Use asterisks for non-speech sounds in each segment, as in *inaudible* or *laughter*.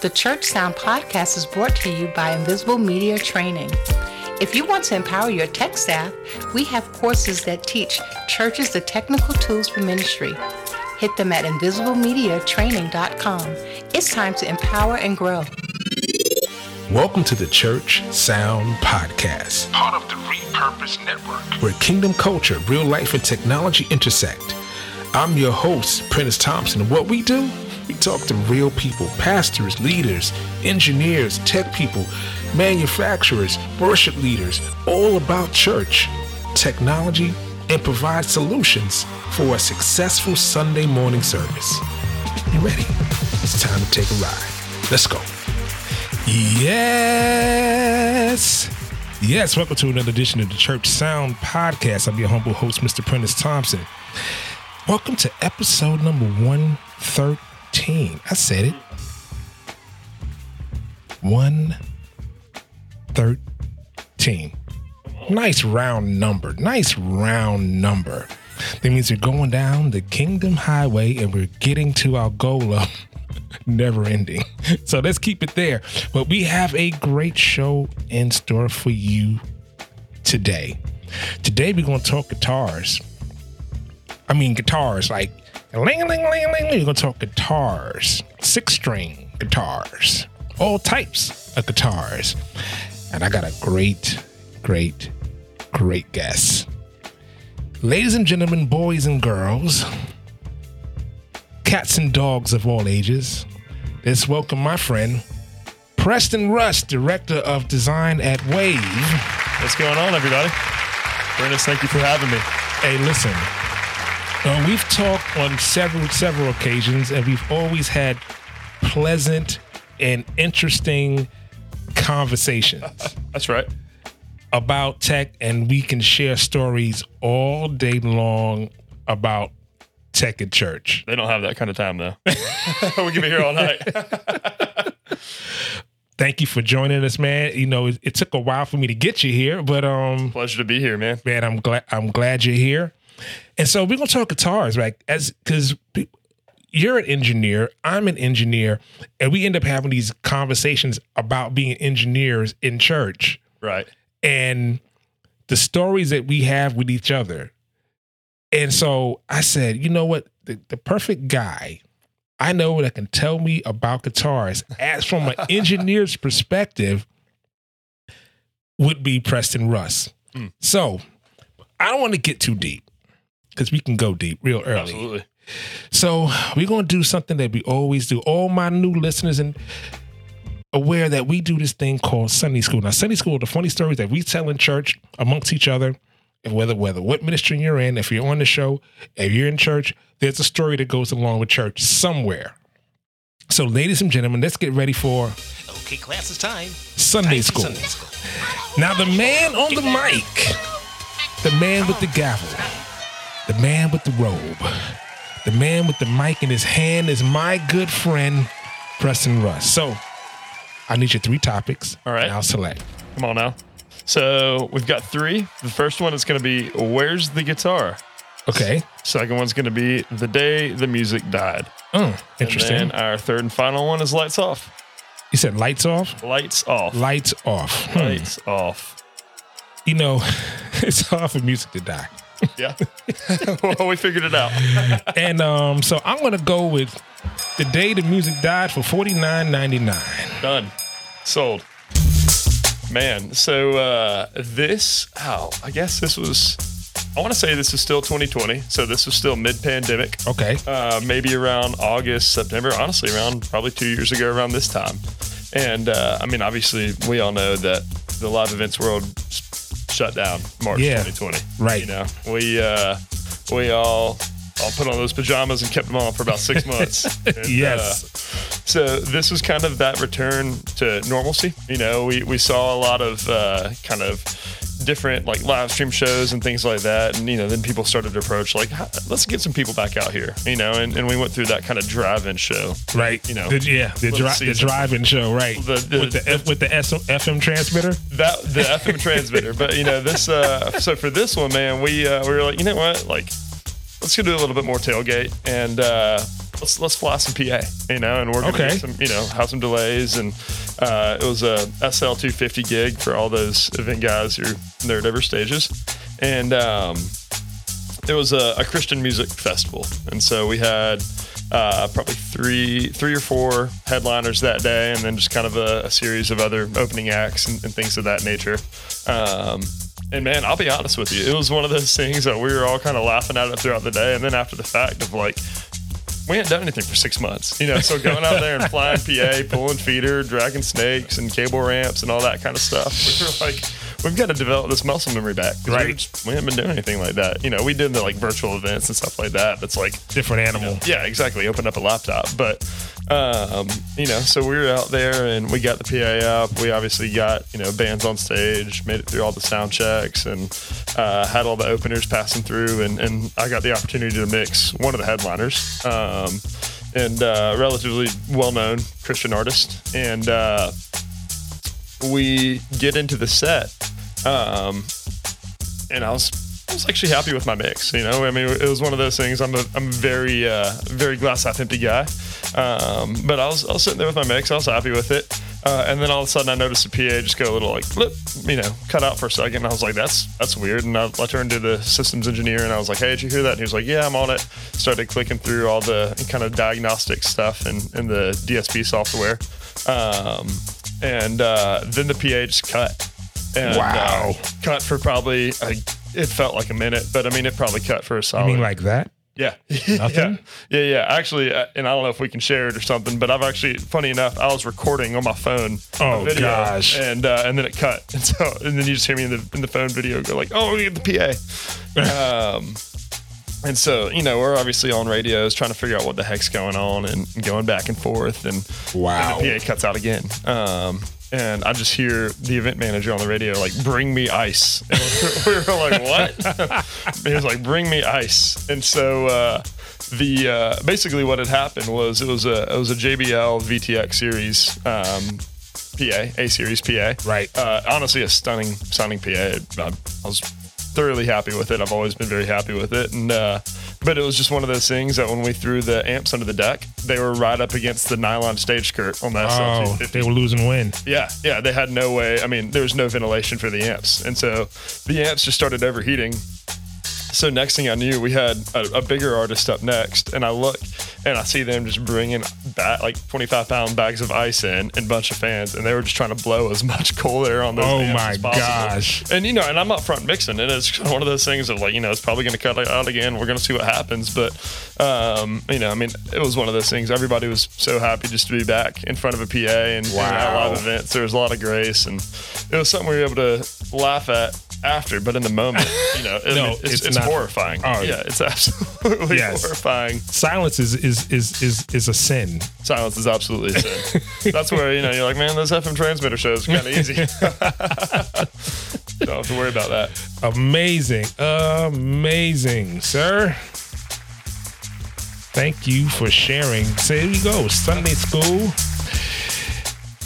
The Church Sound podcast is brought to you by Invisible Media Training. If you want to empower your tech staff, we have courses that teach churches the technical tools for ministry. Hit them at invisiblemediatraining.com. It's time to empower and grow. Welcome to the Church Sound Podcast, part of the Repurpose Network, where kingdom culture, real life, and technology intersect. I'm your host, Prentiss Thompson, and what we do, we talk to real people, pastors, leaders, engineers, tech people, manufacturers, worship leaders, all about church, technology, and provide solutions for a successful Sunday morning service. You ready? It's time to take a ride. Let's go. Yes. Yes, welcome to another edition of the Church Sound Podcast. I'm your humble host, Mr. Prentiss Thompson. Welcome to episode number 113. I said it. 113. Nice round number. Nice round number. That means we're going down the Kingdom Highway and we're getting to our goal of never ending. So let's keep it there. But we have a great show in store for you today. Today we're going to talk guitars. I mean guitars like ling ling ling ling. We're going to talk guitars, six string guitars, all types of guitars. And I got a great, great, great guest. Ladies and gentlemen, boys and girls, cats and dogs of all ages, let's welcome my friend, Preston Russ, Director of Design at Wave. What's going on, everybody? Prentiss, thank you for having me. Hey, listen, uh, we've talked on several several occasions, and we've always had pleasant and interesting conversations *laughs* That's right. about tech, and we can share stories all day long about tech at church. They don't have that kind of time, though. *laughs* we can be here all night. *laughs* Thank you for joining us, man. You know, it, it took a while for me to get you here, but um, Pleasure to be here, man. man, I'm glad I'm glad you're here. And so we're gonna talk guitars, right? As because you're an engineer, I'm an engineer, and we end up having these conversations about being engineers in church Right. and the stories that we have with each other. And so I said, you know what? The, the perfect guy I know that can tell me about guitars as from an *laughs* engineer's perspective would be Preston Russ. Mm. So I don't want to get too deep because we can go deep real early. Absolutely. So we're gonna do something that we always do. All my new listeners and aware that we do this thing called Sunday School. Now, Sunday School, the funny stories that we tell in church amongst each other, and whether whether what ministry you're in, if you're on the show, if you're in church, there's a story that goes along with church somewhere. So, ladies and gentlemen, let's get ready for Okay, class is time. Sunday Time School. Sunday school. Now, the man on the mic, the man with the gavel, the man with the robe, the man with the mic in his hand is my good friend, Preston Russ. So, I need your three topics. All right. And I'll select. Come on now. So we've got three. The first one is going to be Where's the Guitar? Okay. Second one's going to be The Day the Music Died. Oh, interesting. And our third and final one is Lights Off. you said lights off? Lights Off. Lights off. Hmm. Lights Off. You know, *laughs* it's hard for music to die. *laughs* Yeah. *laughs* well, we figured it out. *laughs* And um, so I'm going to go with the day the music died for $49.99. Done. Sold. Man, so uh, this, oh, I guess this was, I want to say this is still 2020. So this was still mid pandemic. Okay. Uh, maybe around August, September, honestly, around probably two years ago, around this time. And uh, I mean, obviously, we all know that the live events world shut down March Yeah. 2020. Right. You know, we, uh, we all, all put on those pajamas and kept them on for about six *laughs* months. And, Yes. uh, so this was kind of that return to normalcy. You know, we, we saw a lot of uh, kind of different like live stream shows and things like that. And, you know, then people started to approach like, let's get some people back out here, you know, and, and we went through that kind of drive-in show. Right. You know, The- yeah, the, dri- the drive-in show, right? The- the- with the F- with the S- FM transmitter. That the FM transmitter, but you know this. Uh, so for this one, man, we uh, we were like, you know what, like, let's go do a little bit more tailgate, and uh, let's let's fly some PA, you know, and we're gonna Okay. some, you know, have some delays, and uh, it was a SL 250 gig for all those event guys who are in their whatever stages, and um, it was a, a Christian music festival, and so we had uh, probably three three or four headliners that day, and then just kind of a, a series of other opening acts and, and things of that nature. Um, and man, I'll be honest with you, it was one of those things that we were all kind of laughing at it throughout the day, and then after the fact of like. We hadn't done anything for six months, you know. So going out there and flying PA, pulling feeder, dragging snakes and cable ramps and all that kind of stuff, we were like, we've got to develop this muscle memory back. 'Cause we Right. just- we haven't been doing anything like that. You know, we did the like virtual events and stuff like that. That's like, Different animal. yeah, exactly. Open up a laptop, but um, you know, so we were out there and we got the PA up. We obviously got you know bands on stage, made it through all the sound checks, and uh, had all the openers passing through. And, and I got the opportunity to mix one of the headliners. Um, and uh, relatively well-known Christian artist, and uh, we get into the set, um, and I was I was actually happy with my mix. You know, I mean, it was one of those things. I'm a I'm very uh, very glass half empty guy, um, but I was I was sitting there with my mix. I was happy with it, uh, and then all of a sudden I noticed the PA just go a little like flip, you know, cut out for a second. And I was like, that's that's weird. And I, I turned to the systems engineer and I was like, hey, did you hear that? And he was like, yeah, I'm on it. Started clicking through all the kind of diagnostic stuff and in, the DSP software, um, and uh, then the PA just cut. And, Wow. uh, cut for probably a, it felt like a minute, but I mean it probably cut for a solid. mean, like that? Yeah, Nothing? yeah, yeah, yeah. Actually, uh, and I don't know if we can share it or something, but I've actually, funny enough, I was recording on my phone. Oh, video, gosh. And uh, and then it cut, *laughs* and so and then you just hear me in the in the phone video go like, oh, we get the PA. um, and so you know we're obviously on radios trying to figure out what the heck's going on and, going back and forth and Wow. and the PA cuts out again. Um, and I just hear the event manager on the radio like, "Bring me ice." *laughs* And we were like, "What?" *laughs* he was like, "Bring me ice." And so uh, the uh, basically what had happened was it was a it was a JBL VTX series um, PA, A series PA. Right. Uh, honestly, a stunning, stunning PA. I, I was thoroughly happy with it. I've always been very happy with it, and uh, but it was just one of those things that when we threw the amps under the deck, they were right up against the nylon stage skirt on that. Oh, SL250. they were losing wind. Yeah, yeah, they had no way. I mean, there was no ventilation for the amps, and so the amps just started overheating. So next thing I knew, we had a, a bigger artist up next, and I look and I see them just bringing back like 25 pound bags of ice in and a bunch of fans, and they were just trying to blow as much cold air on those. Oh my as possible. gosh. And you know, and I'm up front mixing, and it's one of those things of like, you know, it's probably going to cut out again. We're going to see what happens, but um, you know, I mean, it was one of those things. Everybody was so happy just to be back in front of a PA and, and at Wow. live events. There was a lot of grace, and it was something we were able to laugh at after, but in the moment, you know, I *laughs* mean, it's, it's it's, horrifying. Oh. yeah, it's absolutely Yes. horrifying. Silence is is is is is a sin. Silence is absolutely a sin. *laughs* That's where you know you're like, man, those FM transmitter shows are kind of easy. *laughs* Don't have to worry about that. Amazing. Amazing, sir. Thank you for sharing. So here we go. Sunday school.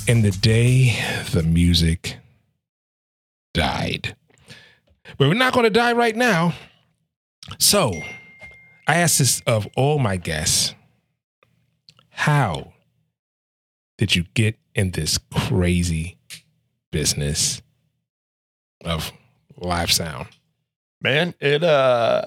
And the day the music died. But we're not going to die right now. So I asked this of all my guests How did you get in this crazy business of live sound? Man, it uh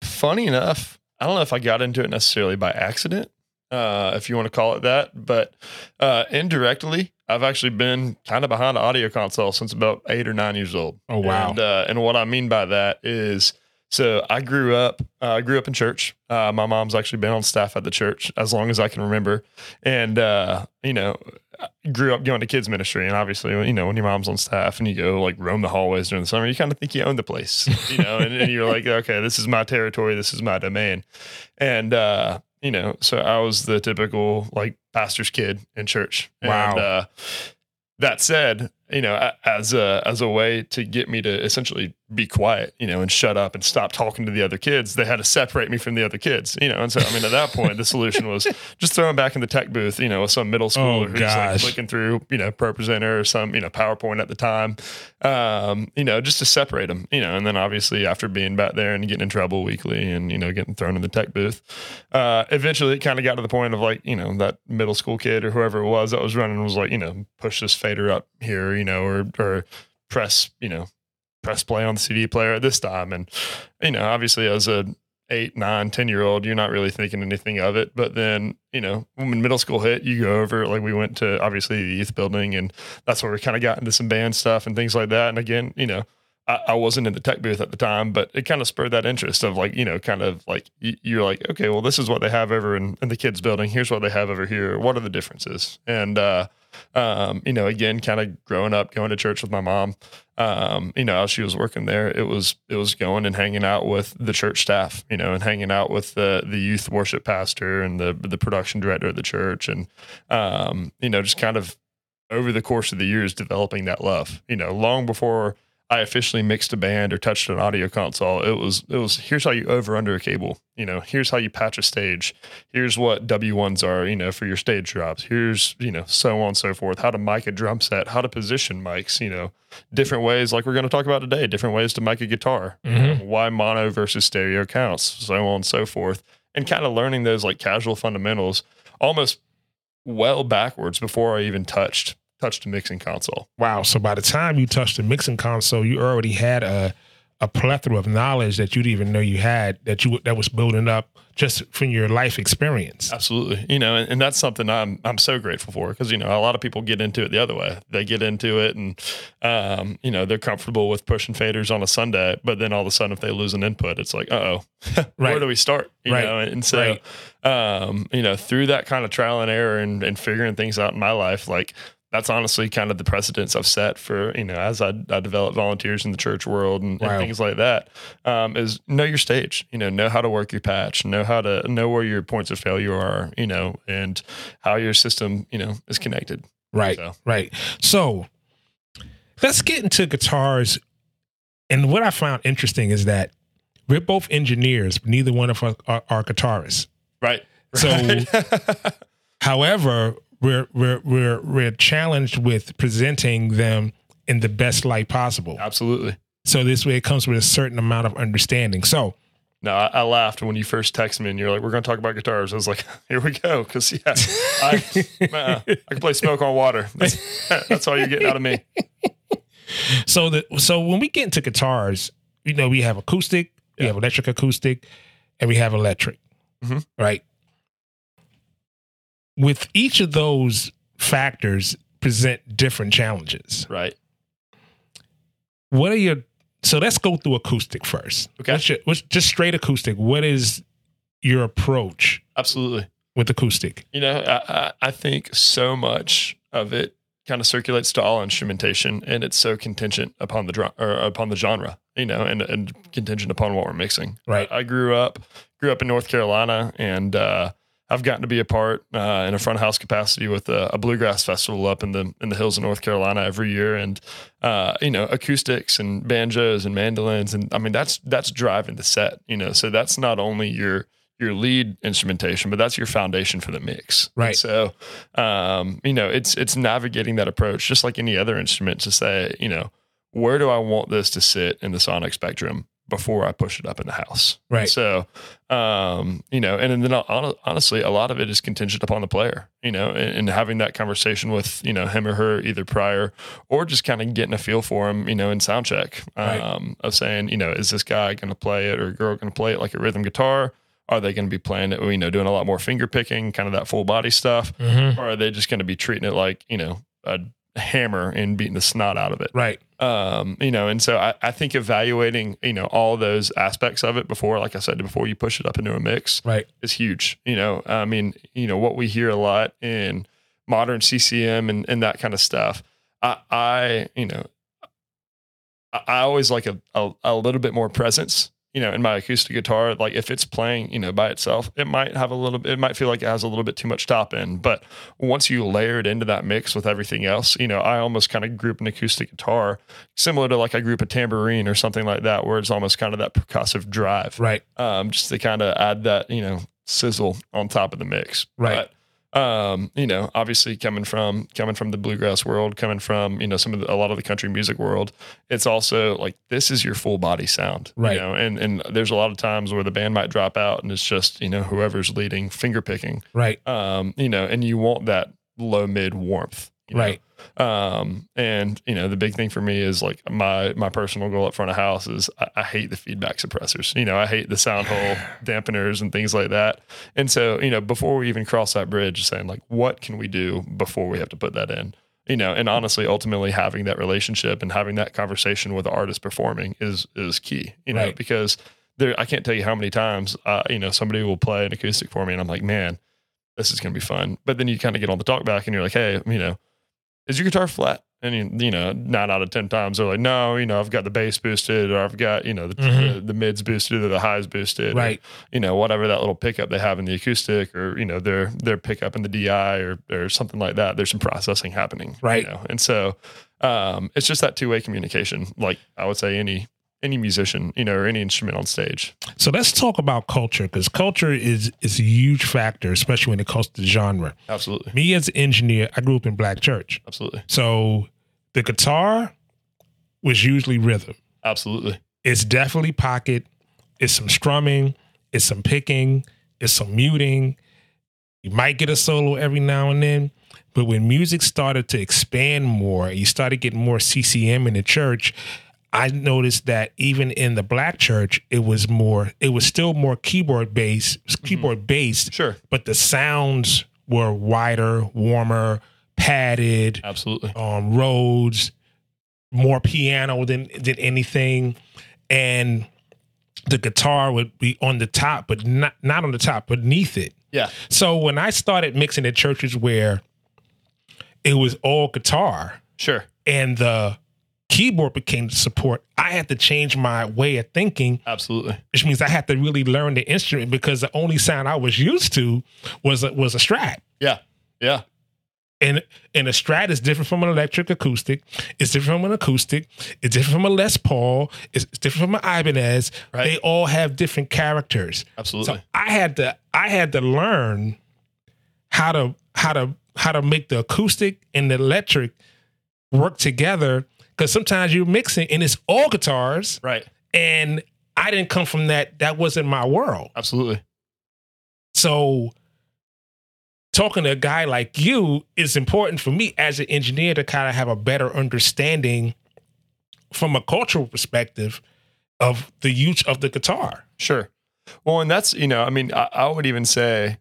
funny enough, I don't know if I got into it necessarily by accident, uh, if you want to call it that, but uh indirectly, I've actually been kind of behind an audio console since about eight or nine years old. Oh, wow. And uh, and what I mean by that is so I grew up uh, I grew up in church. Uh, my mom's actually been on staff at the church as long as I can remember. And uh, you know, I grew up going to kids ministry and obviously you know when your mom's on staff and you go like roam the hallways during the summer you kind of think you own the place you know and, and you're like okay this is my territory this is my domain and uh you know so i was the typical like pastor's kid in church Wow. and, uh, that said you know as a as a way to get me to essentially be quiet, you know, and shut up and stop talking to the other kids. They had to separate me from the other kids, you know. And so, I mean, at that point, the solution was just throw them back in the tech booth, you know, with some middle schooler Oh, who's like gosh. flicking through, you know, ProPresenter or some, you know, PowerPoint at the time, um, you know, just to separate them, you know. And then obviously, after being back there and getting in trouble weekly and you know getting thrown in the tech booth, uh, eventually it kind of got to the point of like, you know, that middle school kid or whoever it was that was running was like, you know, push this fader up here, you know, or or press, you know, press play on the CD player at this time. And, you know, obviously as a eight, nine, 10 year old, you're not really thinking anything of it. But then, you know, when middle school hit, you go over, like we went to obviously the youth building and that's where we kind of got into some band stuff and things like that. And again, you know, I, I wasn't in the tech booth at the time, but it kind of spurred that interest of like, you know, kind of like you're like, okay, well, this is what they have over in, in the kids building. Here's what they have over here. What are the differences? And, uh, um, you know, again, kind of growing up, going to church with my mom, um, you know, she was working there, it was, it was going and hanging out with the church staff, you know, and hanging out with the, the youth worship pastor and the, the production director of the church. And, um, you know, just kind of over the course of the years, developing that love, you know, long before I officially mixed a band or touched an audio console. It was it was here's how you over under a cable. You know, here's how you patch a stage. Here's what W ones are. You know, for your stage drops. Here's you know so on and so forth. How to mic a drum set. How to position mics. You know, different ways like we're going to talk about today. Different ways to mic a guitar. You know, mm-hmm. why mono versus stereo counts. So on and so forth. And kind of learning those like casual fundamentals almost well backwards before I even touched touched a mixing console. Wow. So by the time you touched the mixing console, you already had a a plethora of knowledge that you didn't even know you had that you that was building up just from your life experience. Absolutely. You know, and, and that's something I'm I'm so grateful for because you know a lot of people get into it the other way. They get into it and um, you know, they're comfortable with pushing faders on a Sunday, but then all of a sudden if they lose an input, it's like, uh-oh. *laughs* Where do we start? You Right. know, and, and so um, you know, through that kind of trial and error and, and figuring things out in my life, like that's honestly kind of the precedence I've set for, you know, as I, I develop volunteers in the church world and, and things like that, um, is know your stage, you know, know how to work your patch, know how to know where your points of failure are, you know, and how your system, you know, is connected. Right. So. Right. So let's get into guitars. And what I found interesting is that we're both engineers, but neither one of us are, are guitarists. Right. So- *laughs* However, we're we're we're we're challenged with presenting them in the best light possible. Absolutely. So this way it comes with a certain amount of understanding. So No, I, I laughed when you first texted me and you're like, we're going to talk about guitars. I was like, *laughs* here we go. Cause yeah, I, *laughs* uh, I can play smoke on water. *laughs* That's, that's all you're getting out of me. so the so when we get into guitars, you know, we have acoustic, we Yeah. have electric acoustic, and we have electric. Mhm. Right. With each of those factors present different challenges. Right. What are your so let's go through acoustic first. Okay. What's your, what's just straight acoustic? What is your approach Absolutely. with acoustic? You know, I, I, think so much of it kind of circulates to all instrumentation, and it's so contingent upon the drum or upon the genre, you know, and and contingent upon what we're mixing. Right. I grew up grew up in North Carolina, and uh, I've gotten to be a part uh, in a front house capacity with a, a bluegrass festival up in the in the hills of North Carolina every year, and uh, you know, acoustics and banjos and mandolins, and I mean that's that's driving the set, you know. So that's not only your your lead instrumentation, but that's your foundation for the mix. And Right. so, um, you know, it's it's navigating that approach just like any other instrument to say, you know, where do I want this to sit in the sonic spectrum before I push it up in the house? Right. So, um, you know, and and then hon- honestly, a lot of it is contingent upon the player, you know, and, and having that conversation with, you know, him or her either prior or just kind of getting a feel for him, you know, in sound check Right. um, of saying, you know, is this guy going to play it or girl going to play it like a rhythm guitar? Are they going to be playing it, you know, doing a lot more finger picking, kind of that full body stuff? Mm-hmm. Or are they just going to be treating it like, you know, a hammer and beating the snot out of it? Right. um, you know, and so I, I think evaluating, you know, all those aspects of it before, like I said, before you push it up into a mix Right. is huge. You know, I mean, you know, what we hear a lot in modern CCM and, and that kind of stuff. I, I you know, I, I always like a, a, a little bit more presence, you know, in my acoustic guitar, like if it's playing, you know, by itself, it might have a little bit, it might feel like it has a little bit too much top end. But once you layer it into that mix with everything else, you know, I almost kind of group an acoustic guitar similar to like I group a tambourine or something like that, where it's almost kind of that percussive drive. Right. Um, just to kind of add that, you know, sizzle on top of the mix. Right. But, um, you know, obviously coming from coming from the bluegrass world, coming from you know some of the, a lot of the country music world, it's also like this is your full body sound, Right. You know, and and there's a lot of times where the band might drop out and it's just you know whoever's leading finger picking, Right. um, you know, and you want that low mid warmth, you know? Um, and you know, the big thing for me is like my my personal goal up front of house is I, I hate the feedback suppressors. You know, I hate the sound hole dampeners and things like that. And so, you know, before we even cross that bridge, saying like, what can we do before we have to put that in? You know, and honestly, ultimately having that relationship and having that conversation with the artist performing is is key. You know, Right. because there, I can't tell you how many times, uh, you know, somebody will play an acoustic for me, and I'm like, man, this is going to be fun. But then you kind of get on the talk back, and you're like, hey, you know, is your guitar flat? And you, you know, nine out of ten times they're like, no, you know, I've got the bass boosted, or I've got you know the, Mhm. the, the mids boosted, or the highs boosted, or, Right. you know, whatever that little pickup they have in the acoustic, or you know, their their pickup in the DI, or or something like that. There's some processing happening, Right. You know? And so um, it's just that two way communication. Like I would say, any any musician, you know, or any instrument on stage. So let's talk about culture because culture is is a huge factor, especially when it comes to genre. Absolutely, Me as an engineer, I grew up in black church. absolutely, So the guitar was usually rhythm. absolutely. It's definitely pocket. It's some strumming. It's some picking. It's some muting. You might get a solo every now and then. But when music started to expand more, you started getting more CCM in the church. I noticed that even in the black church, it was more, it was still more keyboard based, keyboard based, Sure, but the sounds were wider, warmer, padded absolutely, um, Rhodes, more piano than than anything, and the guitar would be on the top, but not not on the top, beneath it. yeah, So when I started mixing at churches where it was all guitar sure, and the keyboard became the support, I had to change my way of thinking, absolutely, which means I had to really learn the instrument because the only sound I was used to was a, was a Strat. yeah, yeah, and and a strat is different from an electric acoustic. It's different from an acoustic. It's different from a Les Paul. It's, it's different from an Ibanez. Right. They all have different characters. absolutely. So I had to I had to learn how to how to how to make the acoustic and the electric work together. Because sometimes you're mixing and it's all guitars, right, and I didn't come from that. That wasn't my world. absolutely, So talking to a guy like you is important for me as an engineer to kind of have a better understanding from a cultural perspective of the use of the guitar. sure. Well, and that's you know, I mean, I, I would even say,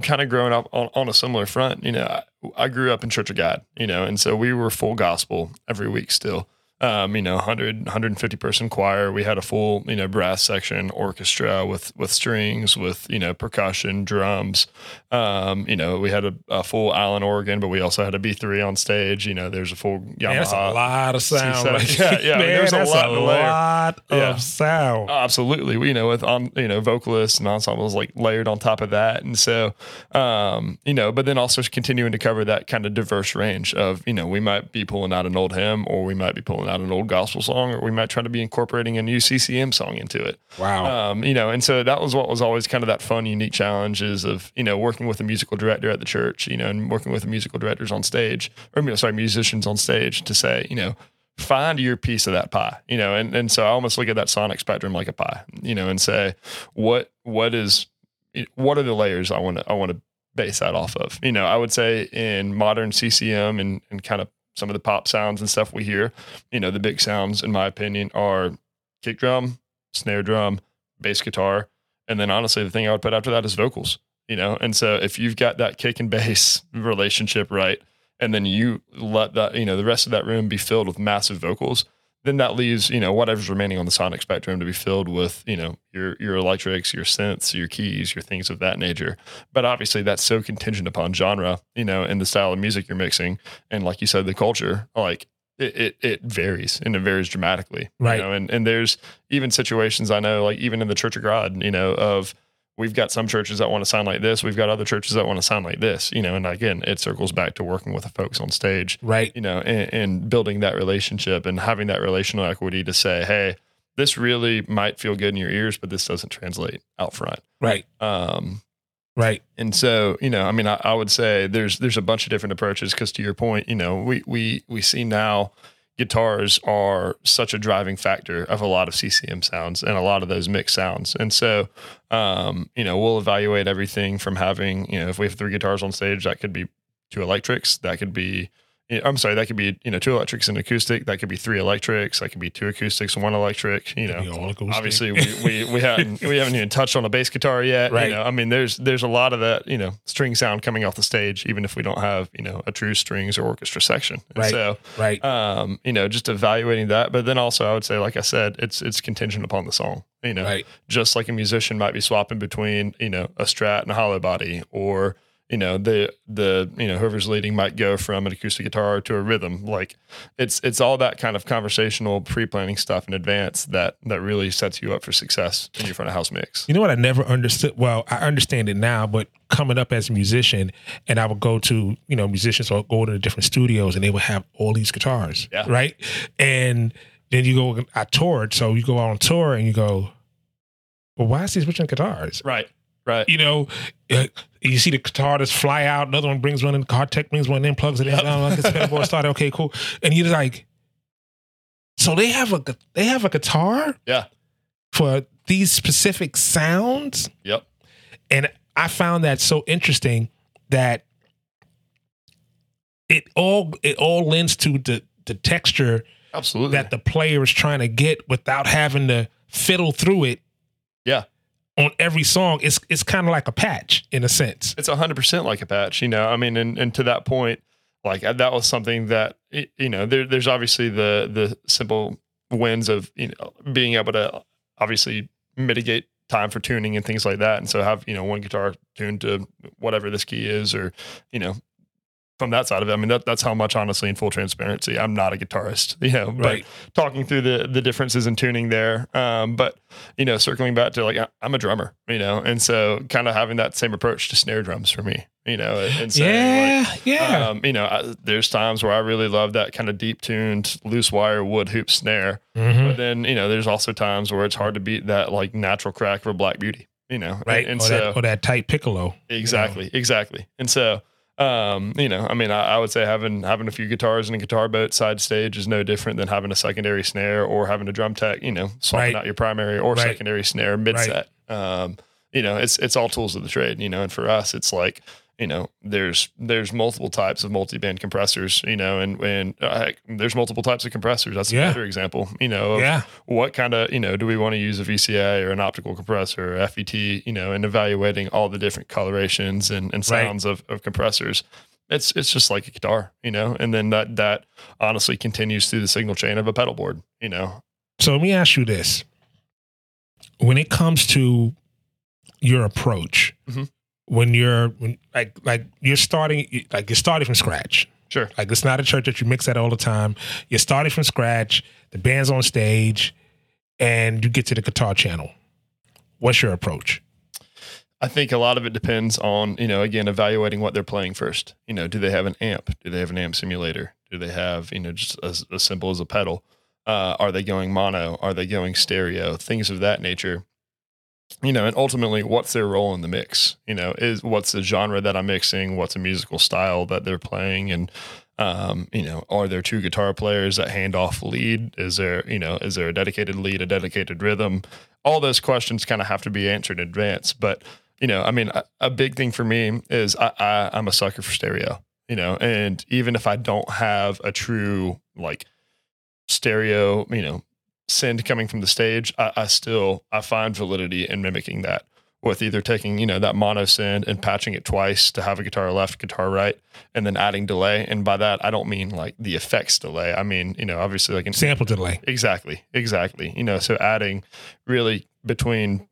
kind of growing up on, on a similar front. You know, I, grew up in Church of God. You know, and so we were full gospel every week still. Um, you know, 100, 150 person choir. We had a full, you know, brass section, orchestra with with strings, with you know, percussion, drums. Um, you know, we had a, a full Allen organ, but we also had a B three on stage. You know, there's a full Yamaha. Man, that's a lot of sound. C7. *laughs* Like, Yeah, yeah, man, there's a lot a lot of Yeah. sound. Absolutely. We, you know, with on, you know, vocalists and ensembles like layered on top of that. And so, um, you know, but then also continuing to cover that kind of diverse range of, you know, we might be pulling out an old hymn or we might be pulling out an old gospel song or we might try to be incorporating a new CCM song into it. Wow. Um, you know, and so that was what was always kind of that fun, unique challenges of, you know, working with a musical director at the church, you know, and working with the musical directors on stage or, sorry, musicians on stage to say, you know, find your piece of that pie, you know, and, and so I almost look at that sonic spectrum like a pie, you know, and say, what, what is, what are the layers I want to, I want to base that off of? You know, I would say in modern CCM and, and kind of some of the pop sounds and stuff we hear, you know, the big sounds, in my opinion, are kick drum, snare drum, bass guitar. And then honestly, the thing I would put after that is vocals, you know? And so if you've got that kick and *laughs* bass relationship right, and then you let that, you know, the rest of that room be filled with massive vocals, then that leaves, you know, whatever's remaining on the sonic spectrum to be filled with, you know, your your electrics, your synths, your keys, your things of that nature. But obviously that's so contingent upon genre, you know, and the style of music you're mixing. And like you said, the culture, like it, it, it varies and it varies dramatically. Right. You know, and, and there's even situations I know, like even in the Church of God, you know, of we've got some churches that want to sound like this, we've got other churches that want to sound like this, you know, and again, it circles back to working with the folks on stage, Right. you know, and, and building that relationship and having that relational equity to say, hey, this really might feel good in your ears, but this doesn't translate out front. Right. Um, Right. and so, you know, I mean, I, I would say there's there's a bunch of different approaches because to your point, you know, we we we see now guitars are such a driving factor of a lot of CCM sounds and a lot of those mixed sounds. And so, um, you know, we'll evaluate everything from having, you know, if we have three guitars on stage, that could be two electrics, that could be I'm sorry, that could be, you know, two electrics and acoustic, that could be three electrics, that could be two acoustics and one electric, you know Be all acoustic. obviously we, we, we haven't we haven't even touched on a bass guitar yet. Right. You know, I mean there's there's a lot of that, you know, string sound coming off the stage, even if we don't have, you know, a true strings or orchestra section. And Right. So right. um, you know, just evaluating that. But then also I would say, like I said, it's it's contingent upon the song. You know, Right. just like a musician might be swapping between, you know, a strat and a hollow body or you know the the you know whoever's leading might go from an acoustic guitar to a rhythm like it's it's all that kind of conversational pre-planning stuff in advance that that really sets you up for success in your front of house mix You know what I never understood? Well, I understand it now, but coming up as a musician, and I would go to, you know, musicians or go to the different studios and they would have all these guitars. Yeah. Right. And then you go, I toured. So you go out on tour and you go, well, why is he switching guitars? right right You know, uh, you see the guitar just fly out, another one brings one in, car tech brings one in, plugs it in, oh, I pedal board *laughs* started, okay, cool. And you're like, so they have a they have a guitar? Yeah. For these specific sounds? Yep. And I found that so interesting that it all it all lends to the the texture absolutely. that the player is trying to get without having to fiddle through it. Yeah on every song. It's it's kind of like a patch in a sense. it's 100% like a patch you know i mean and, and to that point like uh, that was something that you know there, there's obviously the the simple wins of you know being able to obviously mitigate time for tuning and things like that and so have you know one guitar tuned to whatever this key is or you know from that side of it i mean that, that's how much honestly in full transparency i'm not a guitarist *laughs* you know but Right. talking through the the differences in tuning there um but you know circling back to like i'm a drummer you know and so kind of having that same approach to snare drums for me you know and saying like, Yeah, yeah. um, you know, I, there's times where I really love that kind of deep tuned loose wire wood hoop snare. Mhm. But then, you know, there's also times where it's hard to beat that like natural crack of a Black Beauty, you know? Right. And, and or, so, that, or that tight piccolo. exactly, exactly. And so, um, you know, I mean, I, I would say having having a few guitars and a guitar boat side stage is no different than having a secondary snare or having a drum tech, you know, swapping Right. out your primary or Right. secondary snare mid set. Um, you know, it's it's all tools of the trade, you know, and for us, it's like, you know, there's there's multiple types of multi-band compressors, you know, and and uh, there's multiple types of compressors. That's Yeah. a example, you know, of Yeah. what kind of you know do we want to use a VCA or an optical compressor or FET, you know, and evaluating all the different colorations and, and Right. sounds of, of compressors. It's it's just like a guitar, you know, and then that that honestly continues through the signal chain of a pedal board, you know. So let me ask you this: When it comes to your approach, Mhm. When you're when, like like you're starting like you're starting from scratch. Sure. Like it's not a church that you mix at all the time. You're starting from scratch. The band's on stage, and you get to the guitar channel. What's your approach? I think a lot of it depends on, you know, again, evaluating what they're playing first. You know, do they have an amp? Do they have an amp simulator? Do they have, you know, just as, as simple as a pedal? Uh, are they going mono? Are they going stereo? Things of that nature. You know, and ultimately, what's their role in the mix? You know, is what's the genre that I'm mixing? What's a musical style that they're playing? And um, you know, are there two guitar players that hand off lead? Is there, you know, is there a dedicated lead, a dedicated rhythm? All those questions kind of have to be answered in advance. But you know, I mean, a, a big thing for me is I, I I'm a sucker for stereo. You know, and even if I don't have a true like stereo, you know, send coming from the stage, I, I still I find validity in mimicking that with either taking you know that mono send and patching it twice to have a guitar left, guitar right, and then adding delay. And by that, I don't mean like the effects delay. I mean you know obviously like in Sample delay. Exactly, exactly. You know, so adding really between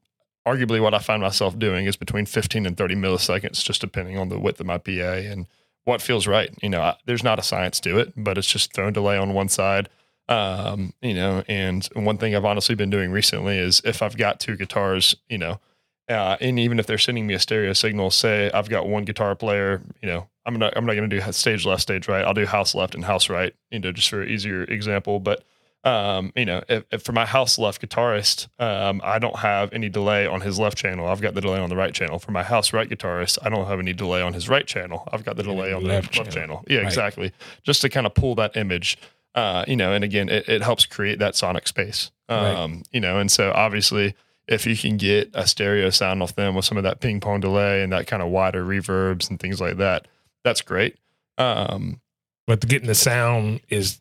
arguably what I find myself doing is between 15 and 30 milliseconds, just depending on the width of my PA and what feels right. You know, I, there's not a science to it, but it's just throwing delay on one side. Um, you know, and one thing I've honestly been doing recently is if I've got two guitars, you know, uh, and even if they're sending me a stereo signal, say I've got one guitar player, you know, I'm not I'm not going to do stage left, stage right. I'll do house left and house right, you know, just for an easier example. But um, you know, if, if for my house left guitarist, um, I don't have any delay on his left channel. I've got the delay on the right channel. For my house right guitarist, I don't have any delay on his right channel. I've got the delay on left the left channel. channel. Yeah, Right. exactly. Just to kind of pull that image, uh, you know, and again, it, it helps create that sonic space. Right. Um, you know, and so obviously, if you can get a stereo sound off them with some of that ping pong delay and that kind of wider reverbs and things like that, that's great. Um, But getting the sound is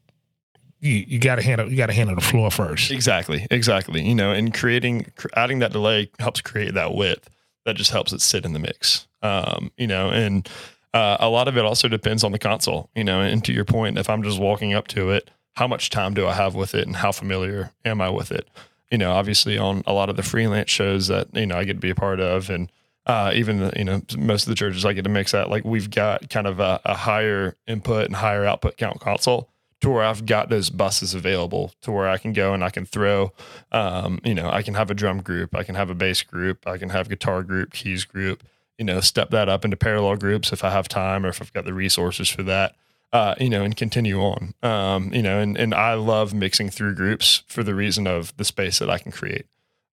you, you got to handle you got to handle the floor first. Exactly, exactly. You know, and creating, adding that delay helps create that width. That just helps it sit in the mix. Um, you know, and uh, a lot of it also depends on the console. You know, and to your point, if I'm just walking up to it, how much time do I have with it, and how familiar am I with it? You know, obviously on a lot of the freelance shows that you know I get to be a part of, and uh, even the, you know most of the churches I get to mix at, like we've got kind of a, a higher input and higher output count console to where I've got those buses available to where I can go and I can throw, um, you know, I can have a drum group, I can have a bass group, I can have guitar group, keys group, you know, step that up into parallel groups if I have time or if I've got the resources for that, uh, you know, and continue on, um, you know, and, and I love mixing through groups for the reason of the space that I can create.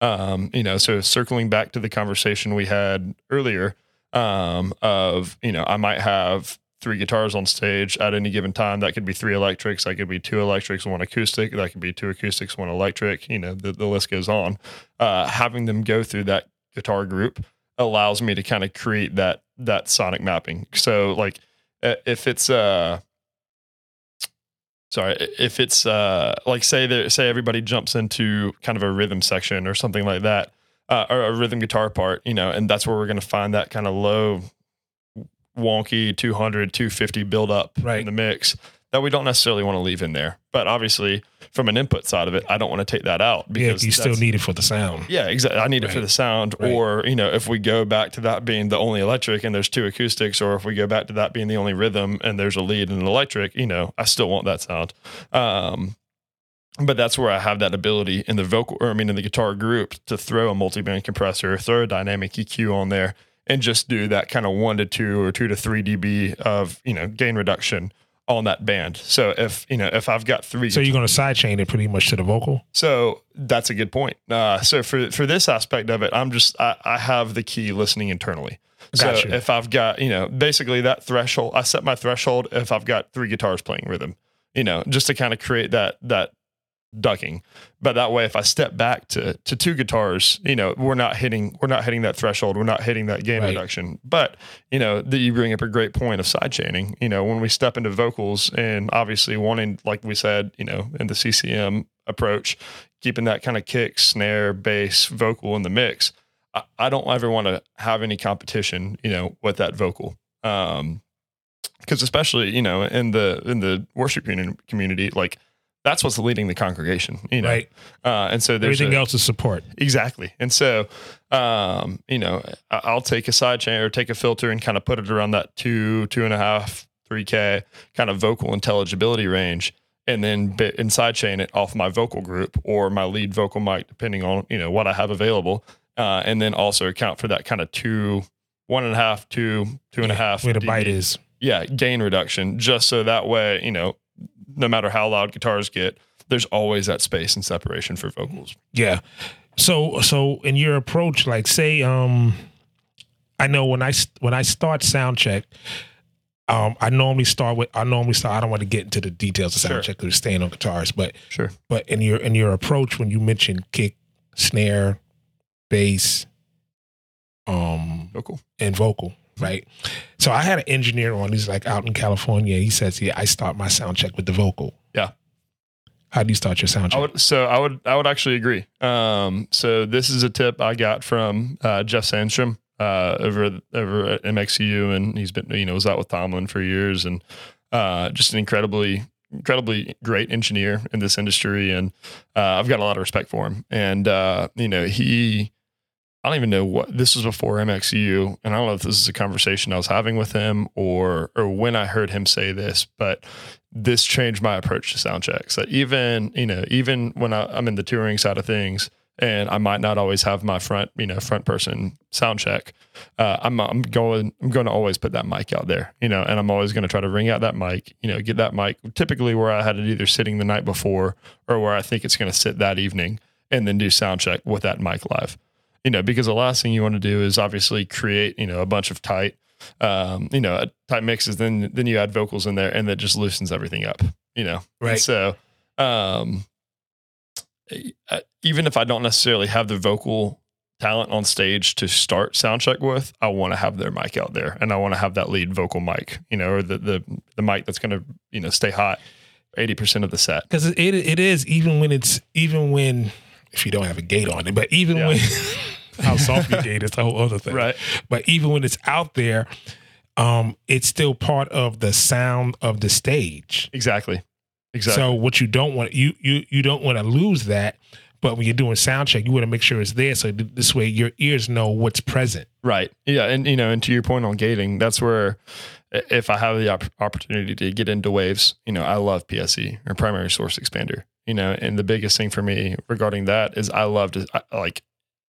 Um, you know, so circling back to the conversation we had earlier, um, of, you know, I might have three guitars on stage at any given time. That could be three electrics. That could be two electrics, one acoustic. That could be two acoustics, one electric. You know, the, the list goes on. Uh, having them go through that guitar group allows me to kind of create that that sonic mapping. So like uh, if it's uh sorry if it's uh like say there say everybody jumps into kind of a rhythm section or something like that uh, or a rhythm guitar part you know and that's where we're going to find that kind of low wonky 200 250 build up Right. in the mix that we don't necessarily want to leave in there but obviously from an input side of it i don't want to take that out Yeah, because you still need it for the sound. yeah, exactly. I need it for the sound. Right. Or, you know, if we go back to that being the only electric and there's two acoustics, or if we go back to that being the only rhythm and there's a lead and an electric, you know, I still want that sound. Um, but that's where I have that ability in the vocal, or I mean, in the guitar group to throw a multi-band compressor, throw a dynamic EQ on there, and just do that kind of one to two or two to three dB of you know gain reduction on that band. So if you know if I've got three, So you're going to sidechain it pretty much to the vocal. so that's a good point. Uh, so for for this aspect of it, I'm just I, I have the key listening internally. So Gotcha. if I've got you know basically that threshold, I set my threshold if I've got three guitars playing rhythm, you know, just to kind of create that that ducking. But that way, if I step back to to two guitars, you know, we're not hitting we're not hitting that threshold. We're not hitting that gain Right. reduction. But you know, that you bring up a great point of side chaining. You know, when we step into vocals and obviously wanting, like we said, you know, in the CCM approach, keeping that kind of kick, snare, bass, vocal in the mix. I, I don't ever want to have any competition, you know, with that vocal. Um, because especially you know in the in the worship community, community like that's what's leading the congregation you know Right. uh, and so there's Everything a- else is support. Exactly. And so, um, you know, I'll take a side chain or take a filter and kind of put it around that two, two and a half, three K kind of vocal intelligibility range. And then bit and side chain it off my vocal group or my lead vocal mic, depending on, you know, what I have available. Uh, and then also account for that kind of two, one and a half, two, two and a half. Where the bite is. yeah, gain reduction, just so that way, you know, no matter how loud guitars get, there's always that space and separation for vocals. Yeah. So so in your approach, like say, um, I know when I when I start sound check, um, I normally start with I normally start. I don't want to get into the details of sound Sure. check because we're staying on guitars, but Sure. but in your in your approach when you mention kick, snare, bass, um, Vocal. and vocal, right? So I had an engineer on. He's like out in California. He says, "Yeah, I start my sound check with the vocal." Yeah. How do you start your sound I check? would, so I would I would actually agree. Um, so this is a tip I got from uh, Jeff Sandstrom uh, over over at MXU, and he's been you know was out with Tomlin for years, and uh, just an incredibly incredibly great engineer in this industry, and uh, I've got a lot of respect for him. And uh, you know he I don't even know what this was before MXU, and I don't know if this is a conversation I was having with him or or when I heard him say this, but this changed my approach to sound checks. That even you know even when I, I'm in the touring side of things, and I might not always have my front you know front person sound check, uh, I'm I'm going I'm going to always put that mic out there, you know, and I'm always going to try to ring out that mic, you know, get that mic typically where I had it either sitting the night before or where I think it's going to sit that evening, and then do sound check with that mic live you know, because the last thing you want to do is obviously create, you know, a bunch of tight, um, you know, tight mixes. Then then you add vocals in there, and that just loosens everything up, you know. Right. And so, um, even if I don't necessarily have the vocal talent on stage to start sound check with, I want to have their mic out there, and I want to have that lead vocal mic, you know, or the the the mic that's going to you know stay hot eighty percent of the set. Because it, it is even when it's even when if you don't have a gate on it, but even yeah. when *laughs* how soft your gate is a whole other thing. Right. But even when it's out there, um, it's still part of the sound of the stage. Exactly. Exactly. So what you don't want you you you don't want to lose that. But when you're doing sound check, you want to make sure it's there, so this way your ears know what's present. Right. Yeah, and you know, and to your point on gating, that's where if I have the op- opportunity to get into waves, you know, I love PSE or primary source expander. You know, and the biggest thing for me regarding that is I love to like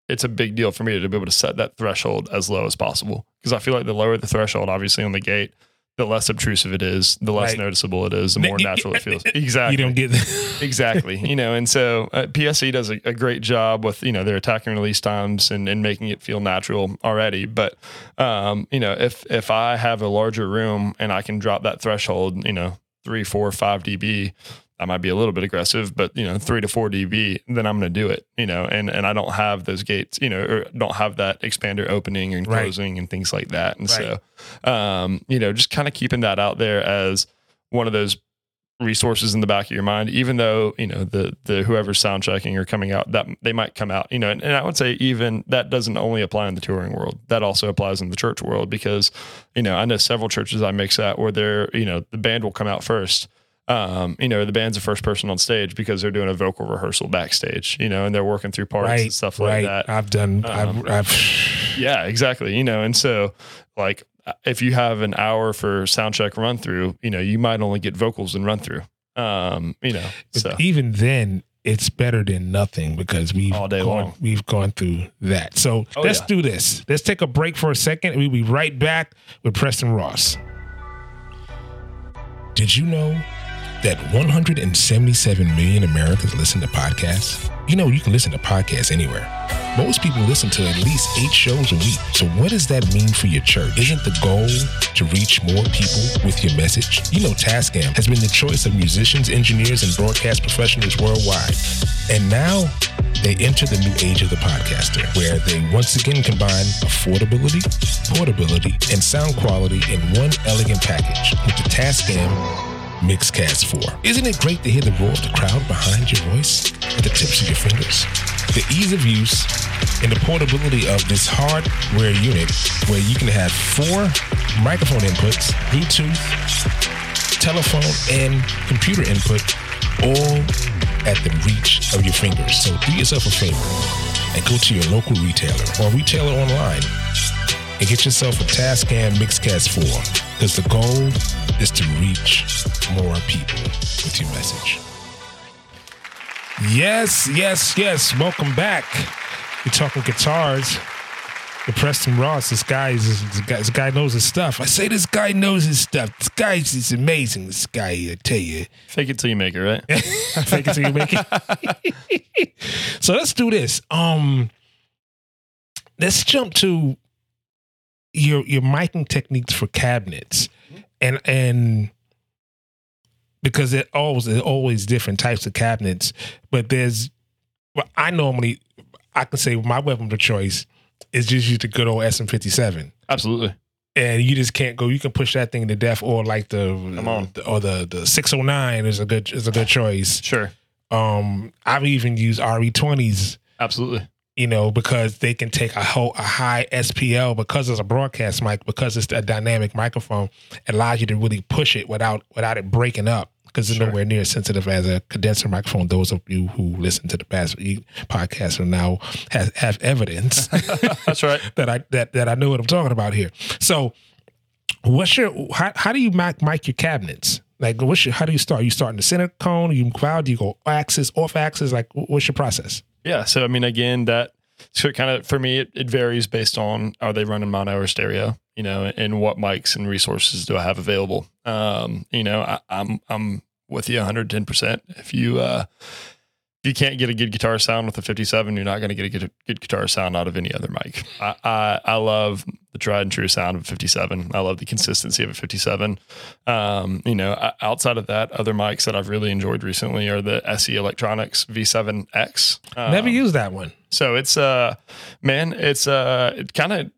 it's a big deal for me to be able to set that threshold as low as possible because I feel like the lower the threshold, obviously on the gate, the less obtrusive it is, the less right. noticeable it is, the more natural it feels. *laughs* Exactly. You don't get that. *laughs* exactly. You know, and so uh, PSE does a, a, great job with, you know, their attacking release times and, and making it feel natural already. But, um, you know, if, if I have a larger room and I can drop that threshold, you know, three, four, five dB, I might be a little bit aggressive, but you know, three to four dB, then I'm going to do it. You know, and and I don't have those gates, you know, or don't have that expander opening and closing right. and things like that. And right. so, um, you know, just kind of keeping that out there as one of those resources in the back of your mind, even though you know the the whoever's sound checking or coming out that they might come out, you know, and, and I would say even that doesn't only apply in the touring world. That also applies in the church world because you know I know several churches I mix at where they're you know the band will come out first um, you know, the band's the first person on stage because they're doing a vocal rehearsal backstage, you know, and they're working through parts right, and stuff like right. that. I've done, um, I've, I've, *laughs* yeah, exactly. You know, and so like if you have an hour for sound check run through, you know, you might only get vocals and run through. Um, you know, so even then it's better than nothing because we've all day gone, long. we've gone through that. So oh, let's yeah. do this. Let's take a break for a second. We'll be right back with Preston Russ. Did you know that 177 million Americans listen to podcasts? You know, you can listen to podcasts anywhere. Most people listen to at least eight shows a week. So, what does that mean for your church? Isn't the goal to reach more people with your message? You know, Tascam has been the choice of musicians, engineers, and broadcast professionals worldwide. And now they enter the new age of the podcaster, where they once again combine affordability, portability, and sound quality in one elegant package with the Tascam Mixcast 4. Isn't it great to hear the roar of the crowd behind your voice at the tips of your fingers? The ease of use and the portability of this hardware unit where you can have four microphone inputs, Bluetooth, telephone, and computer input all at the reach of your fingers. So do yourself a favor and go to your local retailer or retailer online and get yourself a Tascam Mixcast 4 because the goal is to reach more people with your message. Yes, yes, yes. Welcome back. You're talking guitars The Preston Russ. This guy is this guy, this guy knows his stuff. I say this guy knows his stuff. This guy is amazing. This guy, I tell you. Fake it till you make it, right? *laughs* Fake it till you make it. *laughs* so let's do this. Um, let's jump to your your miking techniques for cabinets, and and because it always it always different types of cabinets, but there's well, I normally I can say my weapon of choice is just use the good old SM fifty seven. Absolutely. And you just can't go. You can push that thing to death, or like the, Come on. or the the six oh nine is a good is a good choice. Sure. Um, I've even used RE twenties. Absolutely you know, because they can take a whole a high SPL because it's a broadcast mic, because it's a dynamic microphone, it allows you to really push it without without it breaking up. because it's nowhere near as sensitive as a condenser microphone. Those of you who listen to the past podcast are now has have evidence. *laughs* That's right. *laughs* that I that that I know what I'm talking about here. So, what's your how, how do you mic mic your cabinets? Like, what's your, how do you start? You start in the center cone? You crowd? Do you go axis, off axis? Like, what's your process? Yeah. So, I mean, again, that so kind of for me, it, it varies based on are they running mono or stereo, you know, and what mics and resources do I have available. Um, you know, I, I'm I'm with you 110. percent If you uh, you can't get a good guitar sound with a 57, you're not going to get a good, good guitar sound out of any other mic. I, I, I love the tried and true sound of a 57. I love the consistency of a 57. Um, you know, outside of that, other mics that I've really enjoyed recently are the SE Electronics V7X. Um, Never used that one. So it's uh, man, it's uh, it kind of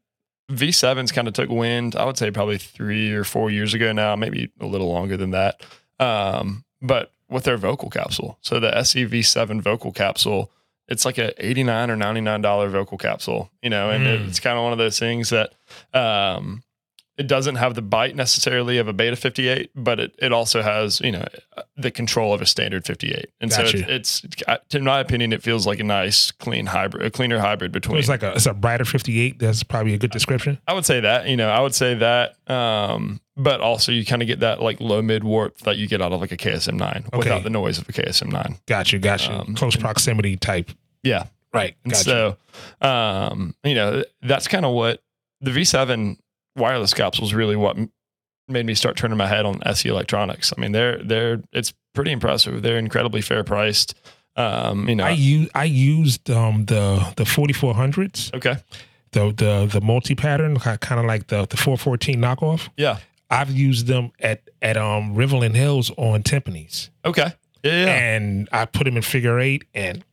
V7s kind of took wind. I would say probably three or four years ago now, maybe a little longer than that. Um, but with their vocal capsule. So the SEV7 vocal capsule, it's like a 89 or 99 dollar vocal capsule, you know, and mm. it's kind of one of those things that um, it doesn't have the bite necessarily of a beta 58, but it, it also has, you know, the control of a standard 58. And so it's, it's, in my opinion, it feels like a nice, clean hybrid, a cleaner hybrid between. it's like a, it's a brighter 58. That's probably a good description. I would say that, you know, I would say that. Um, but also you kind of get that like low mid warp that you get out of like a KSM 9 okay. without the noise of a KSM 9. Got you. Got you. Um, Close proximity type. Yeah. Right. And so, um, you know, that's kind of what the V7 wireless capsules really what made me start turning my head on SE Electronics. I mean, they're they're it's pretty impressive. They're incredibly fair priced. Um, you know, I use I used um, the the forty four hundreds. Okay. The the the multi pattern, kind of like the the four fourteen knockoff. Yeah. I've used them at at um Riverland Hills on Timpanis. Okay. Yeah, yeah. And I put them in figure eight, and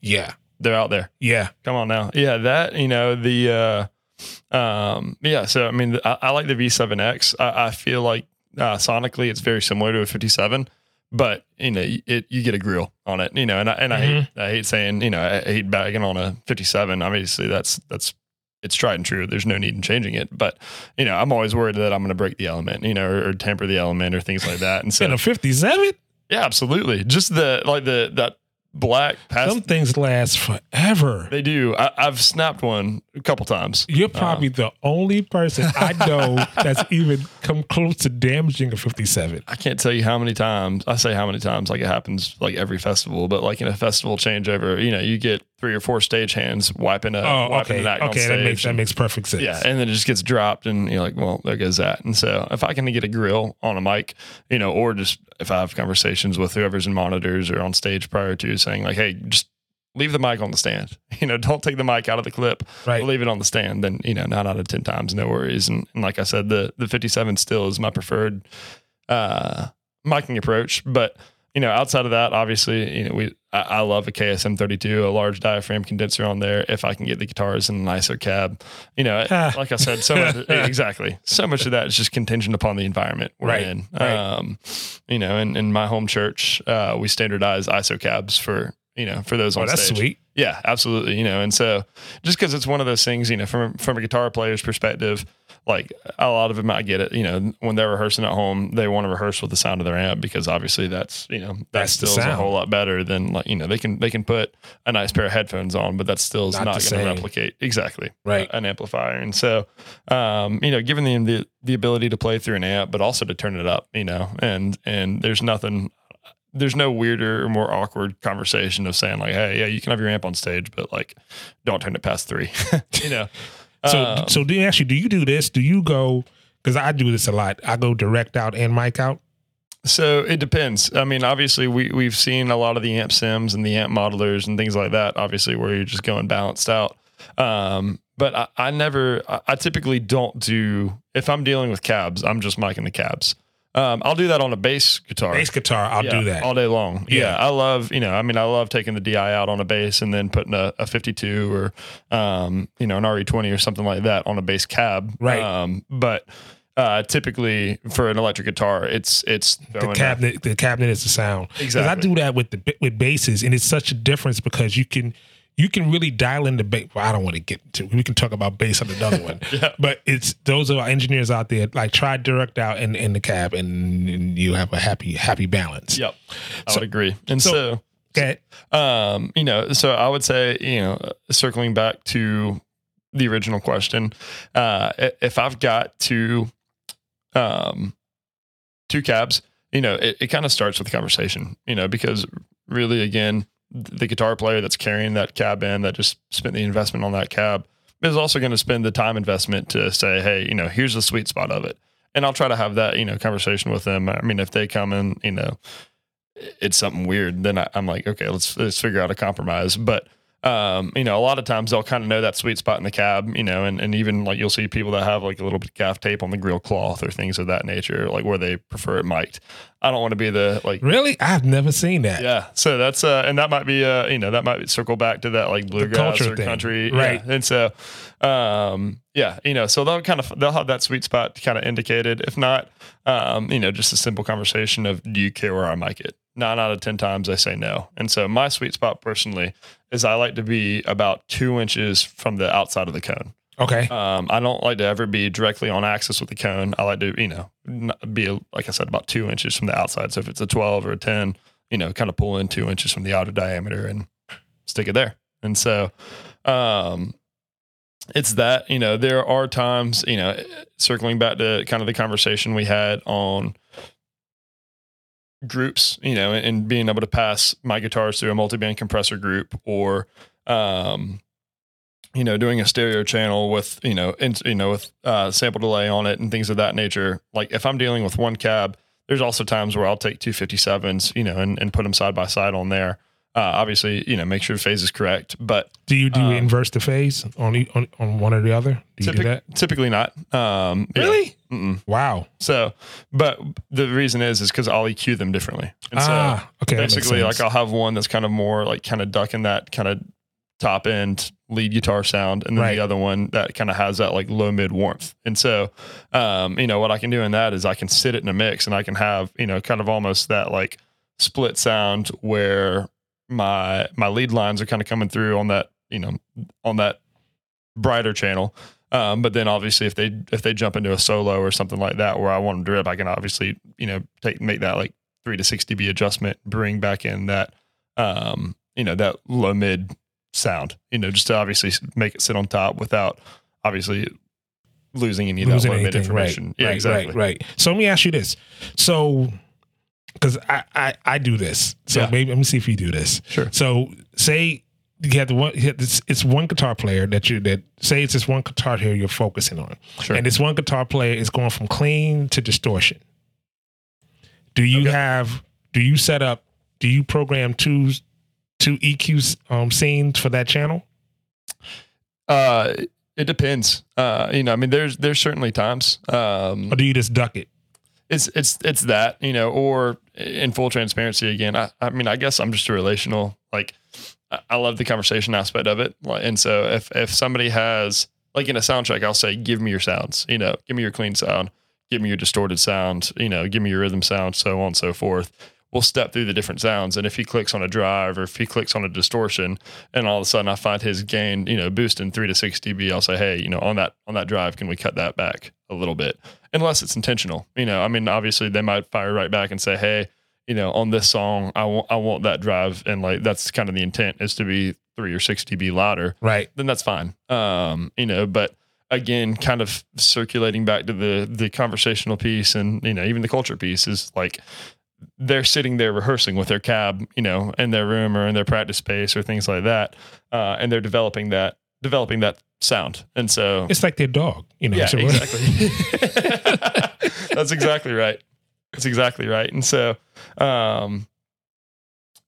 yeah, they're out there. Yeah. Come on now. Yeah, that you know the. uh um, yeah, so I mean, I, I like the V7X. I, I feel like uh, sonically it's very similar to a 57, but you know, it you get a grill on it, you know, and I and mm-hmm. I hate I hate saying, you know, I hate bagging on a 57. Obviously, that's that's it's tried and true. There's no need in changing it, but you know, I'm always worried that I'm going to break the element, you know, or, or, temper the element or things like that. And *laughs* so, in a 57, yeah, absolutely. Just the like the that black. Past- Some things last forever. They do. I, have snapped one a couple times. You're probably uh, the only person I know *laughs* that's even come close to damaging a 57. I can't tell you how many times. I say how many times. Like it happens like every festival, but like in a festival changeover, you know, you get three or four stage hands wiping a oh, wiping okay. an okay, that makes and, that makes perfect sense. Yeah, and then it just gets dropped, and you're like, well, there goes that. And so if I can get a grill on a mic, you know, or just if I have conversations with whoever's in monitors or on stage prior to saying like, hey, just leave the mic on the stand. *laughs* You know, don't take the mic out of the clip. Right. Leave it on the stand. Then you know, nine out of ten times, no worries. And, and like I said, the the 57 still is my preferred uh, miking approach, but you know, outside of that, obviously, you know, we I, I, love a KSM 32, a large diaphragm condenser on there. If I can get the guitars in a nicer cab, you know, like I said, so much, *laughs* exactly, so much of that is just contingent upon the environment we're right. in. Right. Um, you know, in, in my home church, uh, we standardize ISO cabs for you know for those oh, on that's stage. sweet. Yeah, absolutely. You know, and so just because it's one of those things, you know, from from a guitar player's perspective, like a lot of them, I get it. You know, when they're rehearsing at home, they want to rehearse with the sound of their amp because obviously that's you know that that's still is a whole lot better than like you know they can they can put a nice pair of headphones on, but that still is not, not going to replicate exactly right an amplifier. And so, um, you know, giving them the the ability to play through an amp, but also to turn it up, you know, and and there's nothing there's no weirder or more awkward conversation of saying like, hey, yeah, you can have your amp on stage, but like, don't turn it past three. *laughs* you know. So um, so do you actually do you do this? Do you go? Because I do this a lot. I go direct out and mic out. So it depends. I mean, obviously, we we've seen a lot of the amp sims and the amp modelers and things like that. Obviously, where you're just going balanced out. Um, but I, I never. I, I typically don't do if I'm dealing with cabs. I'm just miking the cabs. Um, I'll do that on a bass guitar. Bass guitar, I'll yeah, do that all day long. Yeah. yeah. I love you know. I mean, I love taking the DI out on a bass and then putting a, a 52 or um, you know an RE20 or something like that on a bass cab. Right. Um, but uh, typically for an electric guitar, it's it's the cabinet. The cabinet is the sound. Exactly. I do that with the with basses, and it's such a difference because you can you can really dial in the bass. Well, I don't want to get to. We can talk about bass on another one. *laughs* Yeah. But it's those are engineers out there. Like try direct out in in the cab, and, and you have a happy happy balance. Yep. I So- would agree. And so- so, Okay. um, you know, so I would say, you know, circling back to the original question, uh, if I've got two, um, two cabs, you know, it, it kind of starts with the conversation, you know, because really, again, the guitar player that's carrying that cab in that just spent the investment on that cab is also going to spend the time investment to say, hey, you know, here's the sweet spot of it. And I'll try to have that, you know, conversation with them. I mean, if they come in, you know, it's something weird, then I, I'm like, okay, let's let's figure out a compromise. But um, you know, a lot of times they'll kind of know that sweet spot in the cab, you know, and, and even like you'll see people that have like a little bit of gaff tape on the grill cloth or things of that nature, like where they prefer it mic'd. I don't want to be the like Really, I've never seen that. yeah. So that's uh and that might be uh you know that might circle back to that like bluegrass or thing. country Right. Yeah. And so um yeah, you know, so they'll kind of they'll have that sweet spot kind of indicated. If not, um, you know, just a simple conversation of do you care where I mic it? Nine out of ten times I say no. And so my sweet spot personally is I like to be about two inches from the outside of the cone. Okay. Um, I don't like to ever be directly on axis with the cone. I like to, you know, be like I said, about two inches from the outside. So if it's a twelve or a ten, you know, kind of pull in two inches from the outer diameter and stick it there. And so, um, it's that you know there are times you know circling back to kind of the conversation we had on groups you know and being able to pass my guitars through a multi-band compressor group or um you know doing a stereo channel with you know and, you know with uh sample delay on it and things of that nature. Like if i'm dealing with one cab there's also times where i'll take 257s you know and, and put them side by side on there uh obviously you know make sure the phase is correct but Do you do um, inverse the phase on, on on one or the other? Do you do that? typically not um yeah. Really? Mm-mm. Wow. So, but the reason is is because I'll EQ them differently. And ah, okay. basically, like. I'll have one that's kind of more like kind of ducking that kind of top end lead guitar sound, and then Right. the other one that kind of has that like low mid warmth. And so, um, you know, what I can do in that is I can sit it in a mix, and I can have you know kind of almost that like split sound where my my lead lines are kind of coming through on that you know on that brighter channel um, but then obviously if they if they jump into a solo or something like that where I want them to drip, I can obviously you know take make that like three to six dB adjustment, bring back in that um, you know that low mid sound, you know, just to obviously make it sit on top without obviously losing any of that losing low mid information. Right, yeah, right, exactly. right, right. So let me ask you this. So, because I, I I do this. So Yeah. maybe let me see if you do this. Sure. So say you have the one. you have this- It's one guitar player that you that say it's this one guitar here you're focusing on, Sure. and this one guitar player is going from clean to distortion. Do you Okay. have? Do you set up? Do you program two two EQ um, scenes for that channel? Uh, it depends. Uh, you know, I mean, there's there's certainly times. Um, Or do you just duck it? It's it's it's that you know or in full transparency again i, I mean i guess i'm just a relational like I- love the conversation aspect of it. And so if if somebody has like in a sound check i'll say give me your sounds you know give me your clean sound give me your distorted sound you know give me your rhythm sound so on and so forth we'll step through the different sounds. And if he clicks on a drive or if he clicks on a distortion and all of a sudden i find his gain you know boosting 3 to 6 db i'll say hey you know on that on that drive can we cut that back a little bit? Unless it's intentional. You know i mean obviously they might fire right back and say hey you know on this song i want i want that drive. And like that's kind of the intent is to be 3 or 6 db louder. Right. then that's fine. Um, you know, but again, kind of circulating back to the the conversational piece and you know even the culture piece is like they're sitting there rehearsing with their cab, you know, in their room or in their practice space or things like that, uh, and they're developing that developing that sound, and so It's like their dog, you know. yeah, so- exactly. *laughs* That's exactly right. That's exactly right. And so, um,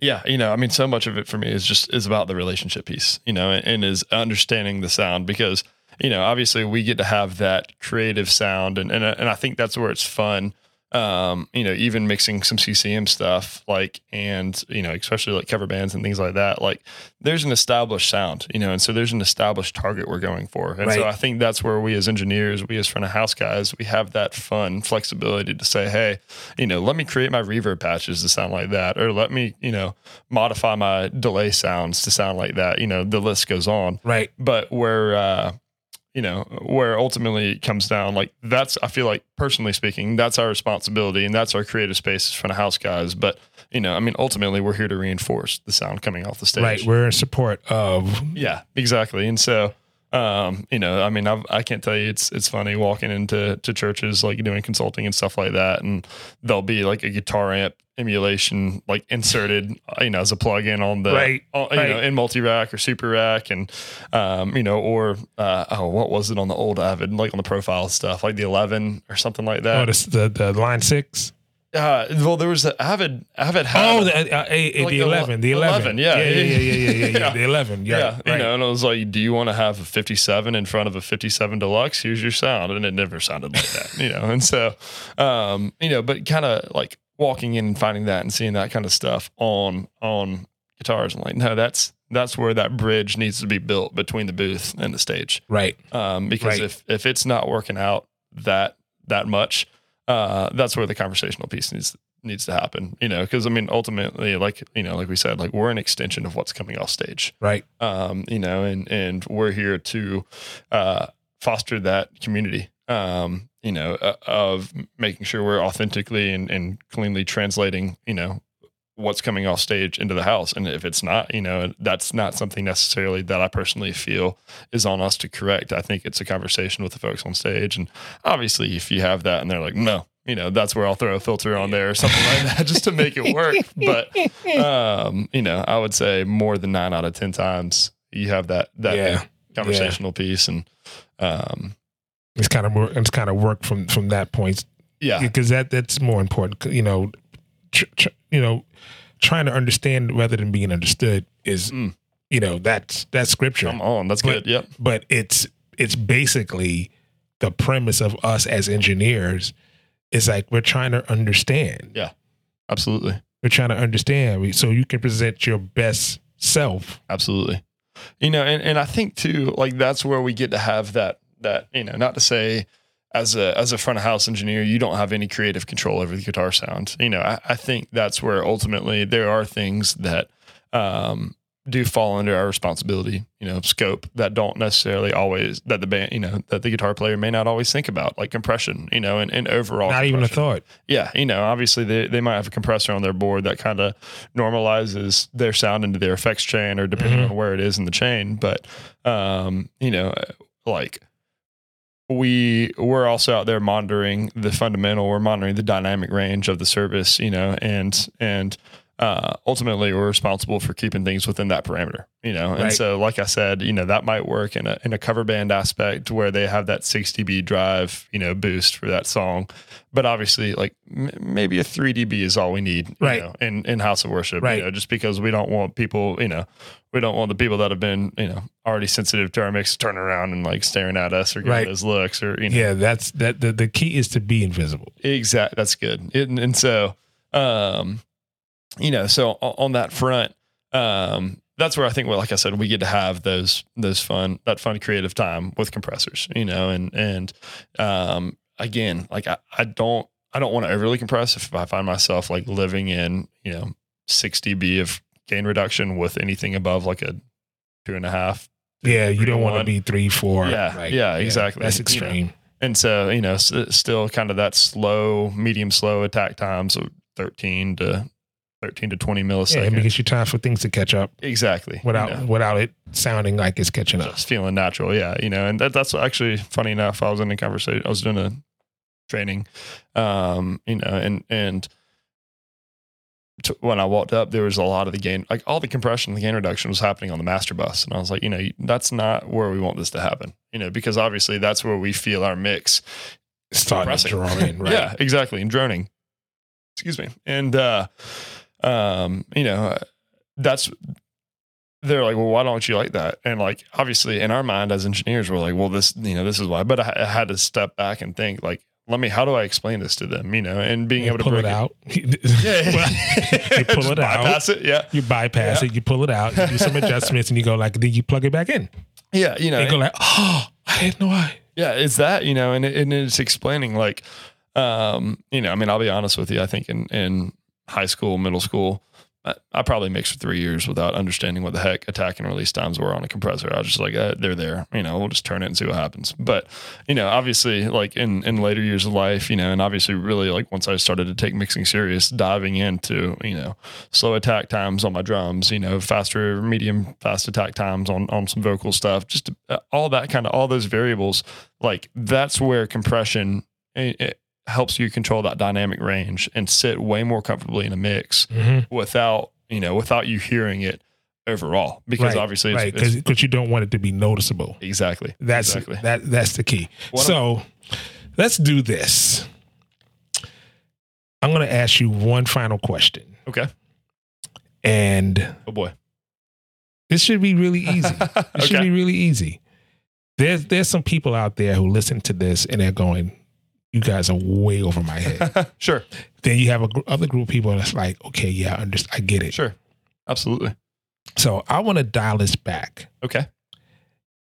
yeah, you know, I mean, so much of it for me is just is about the relationship piece, you know, and, and is understanding the sound because you know, obviously we get to have that creative sound, and and and I think that's where it's fun. Um, you know, even mixing some CCM stuff, like, and, you know, especially like cover bands and things like that, like, there's an established sound, you know, and so there's an established target we're going for. And Right. so I think that's where we as engineers, we as front of house guys, we have that fun flexibility to say, hey, you know, let me create my reverb patches to sound like that, or let me, you know, modify my delay sounds to sound like that. You know, the list goes on Right. but where uh you know where ultimately it comes down like that's i feel like personally speaking that's our responsibility and that's our creative space as front of house guys. But you know i mean ultimately we're here to reinforce the sound coming off the stage. Right. We're in support of yeah exactly. And so um you know i mean I've, i can't tell you it's it's funny walking into to churches like doing consulting and stuff like that and there'll be like a guitar amp emulation like inserted you know as a plug-in on the Right, on- you right. know in multi-rack or super rack and um you know or uh oh what was it on the old avid like on the profile stuff like the 11 or something like oh, that the, the the line six. Uh well there was the avid avid had Oh, the, uh, a, a, Like the the eleven, the eleven, 11, yeah. yeah, yeah, yeah, yeah, yeah, yeah, *laughs* Yeah. the eleven, yeah, Yeah, right. you know, and I was like, "Do you want to have a 57 in front of a 57 Deluxe? Here's your sound," and it never sounded like that, you know. And so, um, you know, but kind of like walking in and finding that and seeing that kind of stuff on on guitars, and like, no, that's that's where that bridge needs to be built between the booth and the stage, right, um, because Right. if if it's not working out that that much, uh, that's where the conversational piece needs needs to happen, you know. Because I mean, ultimately, like you know, like we said, like we're an extension of what's coming off stage right, um, you know, and and we're here to uh, foster that community, um, you know, uh, of making sure we're authentically and, and cleanly translating, you know, what's coming off stage into the house. And if it's not, you know, that's not something necessarily that I personally feel is on us to correct. I think it's a conversation with the folks on stage, and obviously, if you have that and they're like, no. You know, that's where I'll throw a filter on there or something like that just to make it work. But um, you know, I would say more than nine out of ten times you have that that Yeah. conversational piece, and um, It's kind of more. It's kind of work from from that point yeah, because that that's more important. You know, tr- tr- you know, trying to understand rather than being understood is, Mm. you know, that's that's scripture. come on, that's But- good. Yep, but it's it's basically the premise of us as engineers is like we're trying to understand. Yeah, absolutely, We're trying to understand so you can present your best self. absolutely. You know, and and I think too, like that's where we get to have that that you know, not to say. As a as a front of house engineer, you don't have any creative control over the guitar sound. You know, I, I think that's where ultimately there are things that um, do fall under our responsibility, you know, scope that don't necessarily always that the band, you know, that the guitar player may not always think about, like compression, you know, and, and overall. Not even a thought. Yeah, you know, obviously they, they might have a compressor on their board that kind of normalizes their sound into their effects chain or depending Mhm. on where it is in the chain. But um, you know, like we we're also out there monitoring the fundamental, we're monitoring the dynamic range of the service, you know, and and uh, ultimately we're responsible for keeping things within that parameter, you know. And Right. so, like I said, you know, that might work in a in a cover band aspect where they have that 6 dB drive, you know, boost for that song. But obviously, like m- maybe a 3 dB is all we need, you Right. know, in in house of worship, Right. you know, just because we don't want people, you know, we don't want the people that have been, you know, already sensitive to our mix turning around and like staring at us or giving Right. us looks or you know, Yeah, that's that. The, the key is to be invisible. Exactly. That's good. It, and, and so, um, you know, so on that front, um, that's where I think, well, like I said, we get to have those those fun that fun creative time with compressors, you know, and and um, again, like I, I don't I don't want to overly compress if I find myself like living in you know six dB of gain reduction with anything above like a two and a half. Yeah, you don't want to be three, four. Yeah, like, yeah, exactly. That's You know, extreme. And so, you know, s- still kind of that slow, medium slow attack times of 13 to 13 to 20 milliseconds. it gives you time for things to catch up exactly. you without know, without it sounding like it's catching up. just feeling natural. Yeah. You know, and that, that's actually funny enough. I was in a conversation, I was doing a training, um, you know, and, and, t- when I walked up, there was a lot of the gain, like all the compression, the gain reduction was happening on the master bus. And I was like, you know, that's not where we want this to happen, you know, because obviously that's where we feel our mix Starting to draw in, *laughs* right? yeah, exactly. And droning. Excuse me. And uh um, you know, uh, that's they're like, well, why don't you like that? And like, obviously, in our mind as engineers, we're like, well, this, you know, this is why. But I, I had to step back and think, like, let me how do I explain this to them? You know, and being You able to pull break it out. *laughs* Yeah, you *laughs* pull it out. bypass it. Yeah, You bypass Yeah. it. You pull it out. You do some *laughs* adjustments, and you go like, then you plug it back in. yeah. You know, And you go like, oh, I didn't know I. Yeah, it's that, you know, and, it, and it's explaining like, um, you know, I mean, I'll be honest with you. I think in, in high school, middle school, I, probably mixed for three years without understanding what the heck attack and release times were on a compressor. I was just like, uh, they're there, you know, we'll just turn it and see what happens. But, you know, obviously like in, in later years of life, you know, and obviously really like once I started to take mixing serious, diving into, you know, slow attack times on my drums, you know, faster, medium, fast attack times on, on some vocal stuff, just uh, all that kind of, all those variables, like that's where compression it, it helps you control that dynamic range and sit way more comfortably in a mix mm-hmm. without, you know, without you hearing it overall, because right, obviously it's, right, because you don't want it to be noticeable. exactly, That's exactly. that. That's the key. What so, let's do this. I'm going to ask you one final question, okay. and Oh boy. this should be really *laughs* easy. It should be really easy. There's there's some people out there who listen to this and they're going, "You guys are way over my head." *laughs* sure. then you have a gr- other group of people that's like, "Okay, yeah, I understand. I get it." Sure. Absolutely. So I want to dial this back Okay.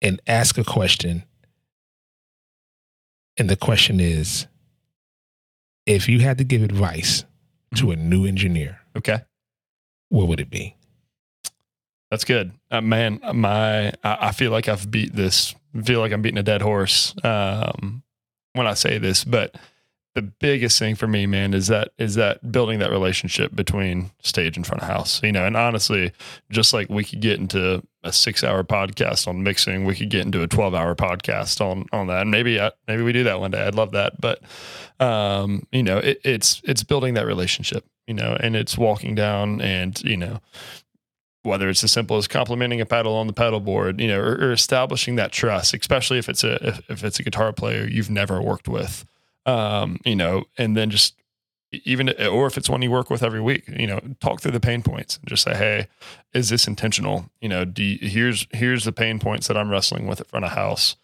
and ask a question, and the question is, if you had to give advice to a new engineer, Okay. what would it be? That's good. Uh, man, my I, I feel like I've beat this. Feel like I'm beating a dead horse um, when I say this, but the biggest thing for me, man, is that is that building that relationship between stage and front of house. You know, and honestly, just like we could get into a six hour podcast on mixing, we could get into a twelve hour podcast on on that. And maybe I, maybe we do that one day. I'd love that. But um, you know, it, it's it's building that relationship. You know, and it's walking down and you know whether it's as simple as complimenting a pedal on the pedal board, you know, or, or establishing that trust, especially if it's a if, if it's a guitar player you've never worked with, um, you know, and then just even or if it's one you work with every week, you know, talk through the pain points and just say, hey, is this intentional? You know, do you, here's here's the pain points that I'm wrestling with at front of house.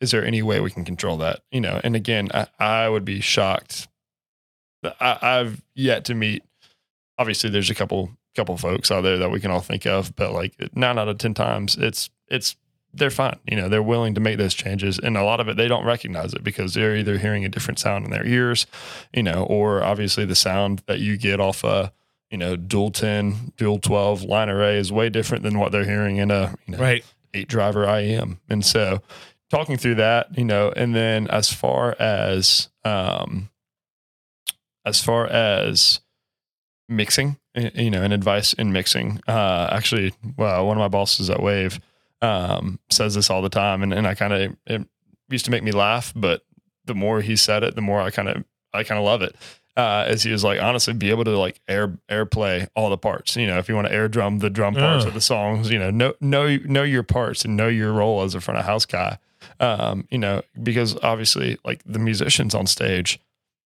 Is there any way we can control that? You know, and again, I, I would be shocked. I, I've yet to meet. Obviously, there's a couple couple folks out there that we can all think of, but like nine out of ten times, it's it's they're fine. You know, they're willing to make those changes, and a lot of it they don't recognize it because they're either hearing a different sound in their ears, you know, or obviously the sound that you get off a you know dual ten, dual twelve line array is way different than what they're hearing in a you know Right. eight driver IEM. And so talking through that, you know, and then as far as um as far as mixing, you know, and advice in mixing, uh actually well, one of my bosses at Wave um says this all the time and, and I kind of it used to make me laugh, but the more he said it, the more I kind of I kind of love it. Uh, as he was like, honestly, be able to like air airplay all the parts. You know, if you want to air drum the drum parts Yeah. of the songs, you know, know know know your parts and know your role as a front of house guy. Um, you know, because obviously, like the musicians on stage,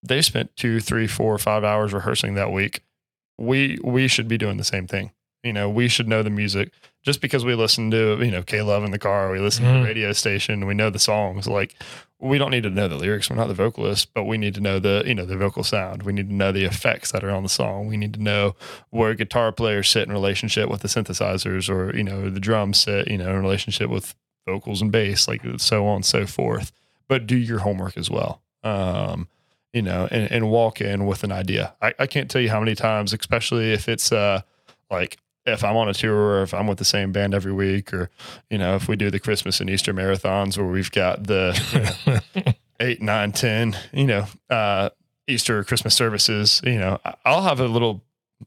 they spent two, three, four, five hours rehearsing that week. We we should be doing the same thing. You know, we should know the music just because we listen to you know K Love in the car, we listen to Mhm. the radio station, we know the songs. Like we don't need to know the lyrics. We're not the vocalists, but we need to know the you know the vocal sound. We need to know the effects that are on the song. We need to know where guitar players sit in relationship with the synthesizers, or you know the drums sit you know in relationship with vocals and bass, like so on and so forth. But do your homework as well. Um, you know, and, and walk in with an idea. I, I can't tell you how many times, especially if it's uh like if I'm on a tour or if I'm with the same band every week, or you know, if we do the Christmas and Easter marathons where we've got the you know, *laughs* eight, nine, ten, you know, uh, Easter or Christmas services, you know, I'll have a little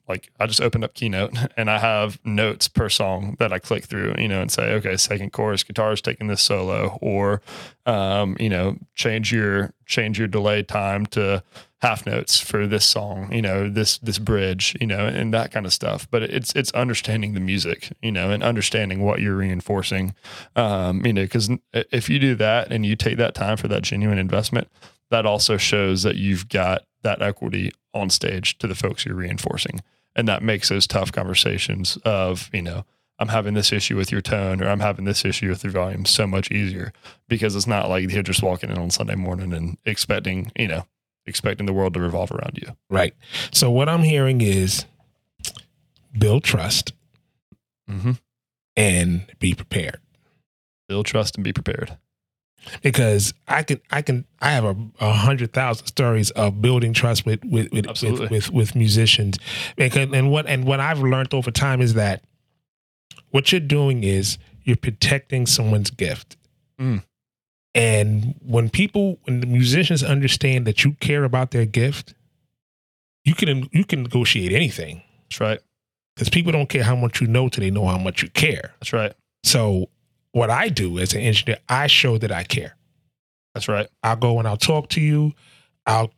like I just opened up Keynote *laughs* and I have notes per song that I click through, you know, and say, okay, second chorus, guitar's taking this solo, or um, you know, change your change your delay time to half notes for this song, you know, this this bridge, you know, and that kind of stuff. But it's it's understanding the music, you know, and understanding what you're reinforcing, um, you know, because if you do that and you take that time for that genuine investment, that also shows that you've got that equity on stage to the folks you're reinforcing, and that makes those tough conversations of you know. I'm having this issue with your tone or I'm having this issue with your volume so much easier because it's not like you're just walking in on Sunday morning and expecting, you know, expecting the world to revolve around you. Right. So what I'm hearing is build trust Mm-hmm. and be prepared. Build trust and be prepared. Because I can, I can, I have a, a hundred thousand stories of building trust with with with with, with, with musicians. Because, and what and what I've learned over time is that what you're doing is you're protecting someone's gift. Mm. And when people, when the musicians understand that you care about their gift, you can you can negotiate anything That's right. because people don't care how much you know till they know how much you care. That's right. So what I do as an engineer, I show that I care. That's right. I'll go and I'll talk to you. I'll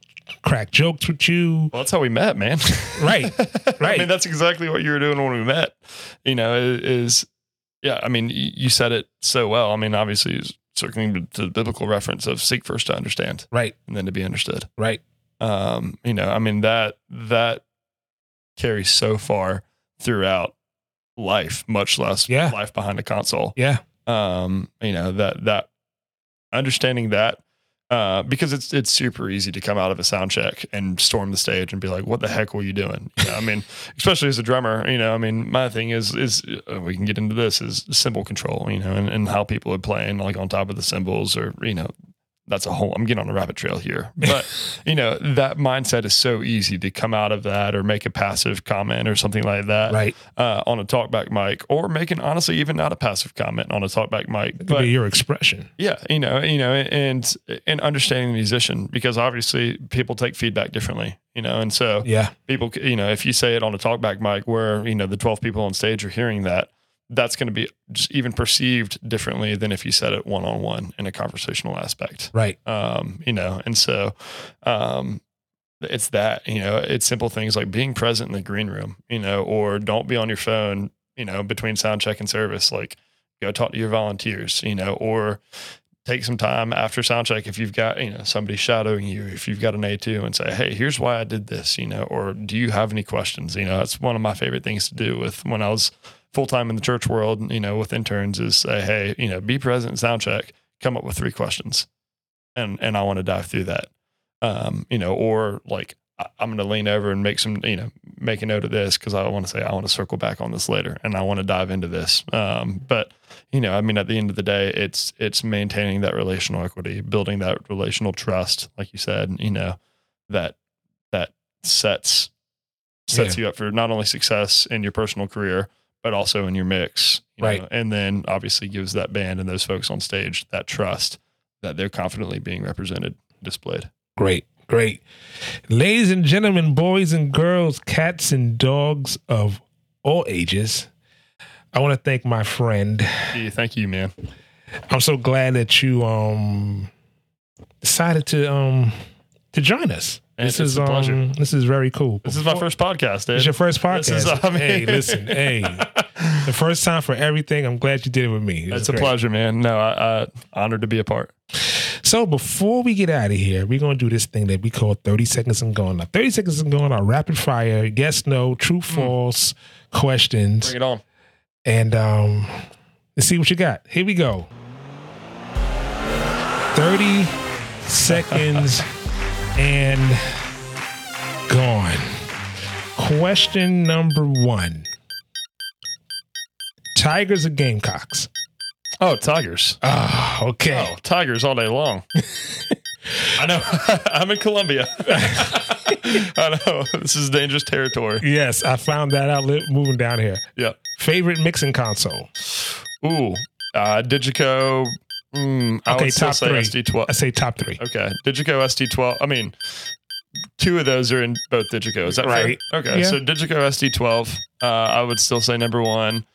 crack jokes with you. Well, that's how we met, man. *laughs* Right. Right. *laughs* I mean, that's exactly what you were doing when we met. You know, is yeah. I mean, you said it so well. I mean, obviously, it's circling to the biblical reference of seek first to understand Right. and then to be understood. Right. Um, you know, I mean that that carries so far throughout life, much less Yeah. life behind a console. Yeah. Um, you know that that understanding that uh, because it's it's super easy to come out of a sound check and storm the stage and be like, "What the heck were you doing?" You know, I mean, *laughs* especially as a drummer, you know, I mean, my thing is is uh, we can get into this is cymbal control, you know, and, and how people are playing like on top of the cymbals or you know. That's a whole. I'm getting on a rabbit trail here, *laughs* but you know that mindset is so easy to come out of that or make a passive comment or something like that Right. uh, on a talkback mic, or making honestly even not a passive comment on a talkback mic, It could but be your expression. yeah, you know, you know, and and understanding the musician because obviously people take feedback differently, you know, and so Yeah. people, you know, if you say it on a talkback mic where you know the twelve people on stage are hearing that, that's going to be just even perceived differently than if you said it one on one in a conversational aspect Right. um, you know, and so um, it's that, you know, it's simple things like being present in the green room, you know, or don't be on your phone, you know, between sound check and service. Like go talk to your volunteers, you know, or take some time after sound check if you've got, you know, somebody shadowing you, if you've got an A2 and say, hey, here's why I did this, you know, or do you have any questions? You know, that's one of my favorite things to do with when I was full time in the church world, you know, with interns is say, hey, you know, be present sound check, come up with three questions and and I want to dive through that. Um, you know, or like I'm going to lean over and make some, you know, make a note of this because I want to say I want to circle back on this later, and I want to dive into this. Um, but you know, I mean, at the end of the day, it's it's maintaining that relational equity, building that relational trust, like you said. You know, that that sets sets you up for not only success in your personal career, but also in your mix. You Right. Know? And then obviously gives that band and those folks on stage that trust that they're confidently being represented, displayed. Great. Great. Ladies and gentlemen, boys and girls, cats and dogs of all ages, I want to thank my friend. Yeah, thank you, man. I'm so glad that you um decided to um to join us. And This is a pleasure. um this is very cool. This is my first podcast, dude. It's your first podcast. This is, *laughs* I mean- hey, listen, *laughs* hey, the first time for everything. I'm glad you did it with me. It It's a great. pleasure, man. No, I, I honored to be a part. So before we get out of here, we're gonna do this thing that we call 30 seconds and gone. Now, 30 seconds and gone are rapid fire, yes, no, true, false questions. Bring it on. And um let's see what you got. Here we go. 30 seconds *laughs* and gone. Question number one. Tigers or Gamecocks? Oh, Tigers. Ah, okay. Oh, Tigers all day long. *laughs* I know. *laughs* I'm in Columbia. *laughs* I know. This is dangerous territory. Yes, I found that out moving down here. Yep. Favorite mixing console? Ooh. Uh, Digico. Mm, I Okay, would still top say three. SD12. I say top three. Okay. Digico SD12. I mean, two of those are in both Digico. Is that Right. fair? Okay. Yeah. So Digico SD12, uh, I would still say number one.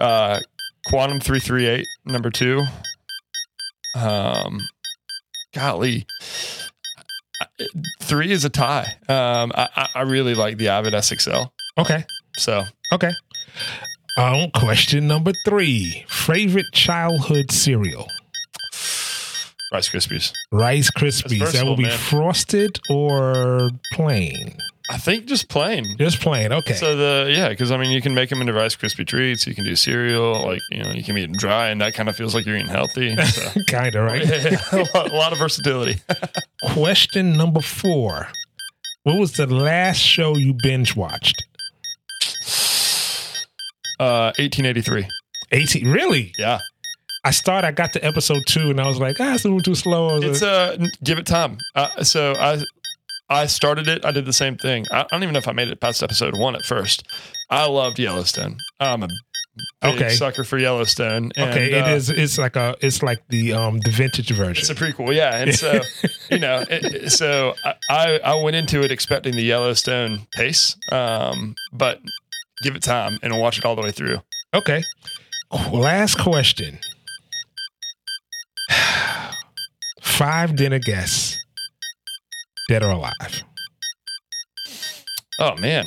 Uh, Quantum 338, number two. Um, golly. Three is a tie. Um, I, I- I really like the Avid S6L. Okay. So Okay. Um, question number three. Favorite childhood cereal? Rice Krispies. Rice Krispies. That will be man. frosted or plain. I think just plain. Just plain. Okay. So the yeah, because I mean, you can make them into Rice Krispie treats. You can do cereal, like you know, you can eat them dry, and that kind of feels like you're eating healthy. So. *laughs* kind of right. *laughs* a, lot, a lot of versatility. *laughs* Question number four: What was the last show you binge watched? Uh, 1883. 18. Really? Yeah, I started. I got to episode two, and I was like, ah, it's a little too slow. It's like, uh, give it time. Uh, so I, I started it. I did the same thing. I, I don't even know if I made it past episode one at first. I loved Yellowstone. I'm a big Okay. sucker for Yellowstone. And, okay, uh, it is. It's like a. It's like the um the vintage version. It's a prequel, yeah. And so, *laughs* you know, it, so I- I I went into it expecting the Yellowstone pace, um, but give it time and watch it all the way through. Okay. Last question. Five dinner guests, dead or alive. Oh man,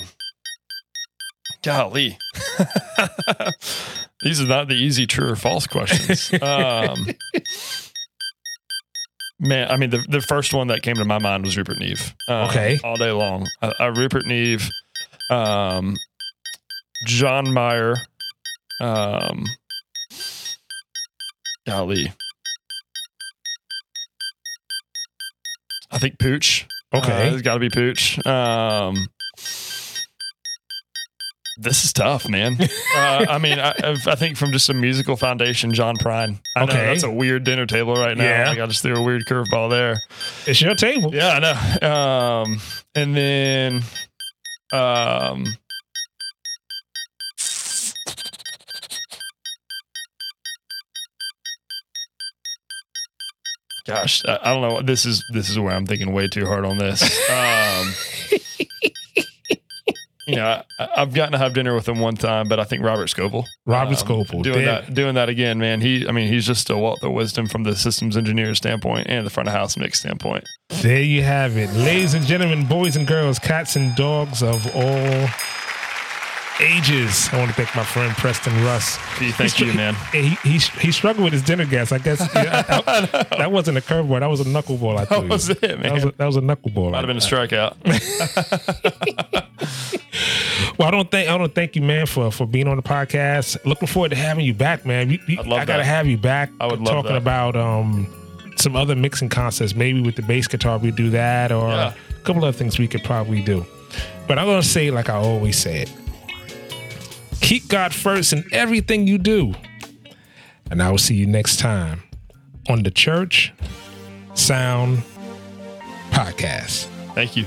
golly, *laughs* these are not the easy true or false questions. *laughs* Um, man, I mean, the the first one that came to my mind was Rupert Neve. Um, Okay. all day long. Uh, uh, Rupert Neve, um, John Meyer, um, golly. I think Pooch. Okay. Uh, it's got to be Pooch. Um, this is tough, man. *laughs* uh, I mean, I, I've- think from just a musical foundation, John Prine. I know Okay. that's a weird dinner table right now. Yeah. Like, I just threw a weird curveball there. It's your table. Yeah, I know. Um, and then, um, gosh, I, I don't know. This is this is where I'm thinking way too hard on this. Um, *laughs* you know, I, I've gotten to have dinner with him one time, but I think Robert Scovill. Robert Um, Scovill. doing Damn. that doing that again, man. He, I mean, he's just a wealth of wisdom from the systems engineer standpoint and the front of house mix standpoint. There you have it. Ladies and gentlemen, boys and girls, cats and dogs of all ages. I want to thank my friend Preston Russ. Gee, thank you, man. He, he, he struggled with his dinner guests. I guess *laughs* yeah, that, that wasn't a curveball. That was a knuckleball. I threw That was it, man. That was a, that was a knuckleball. Might have been a strikeout. *laughs* Well, I don't think I don't thank you, man, for for being on the podcast. Looking forward to having you back, man. You- you- I gotta that. have you back. I would love talking that. about um some other mixing concepts. Maybe with the bass guitar, we do that, or Yeah. a couple other things we could probably do. But I'm gonna say, like I always say it: keep God first in everything you do. And I will see you next time on the Church Sound Podcast. Thank you.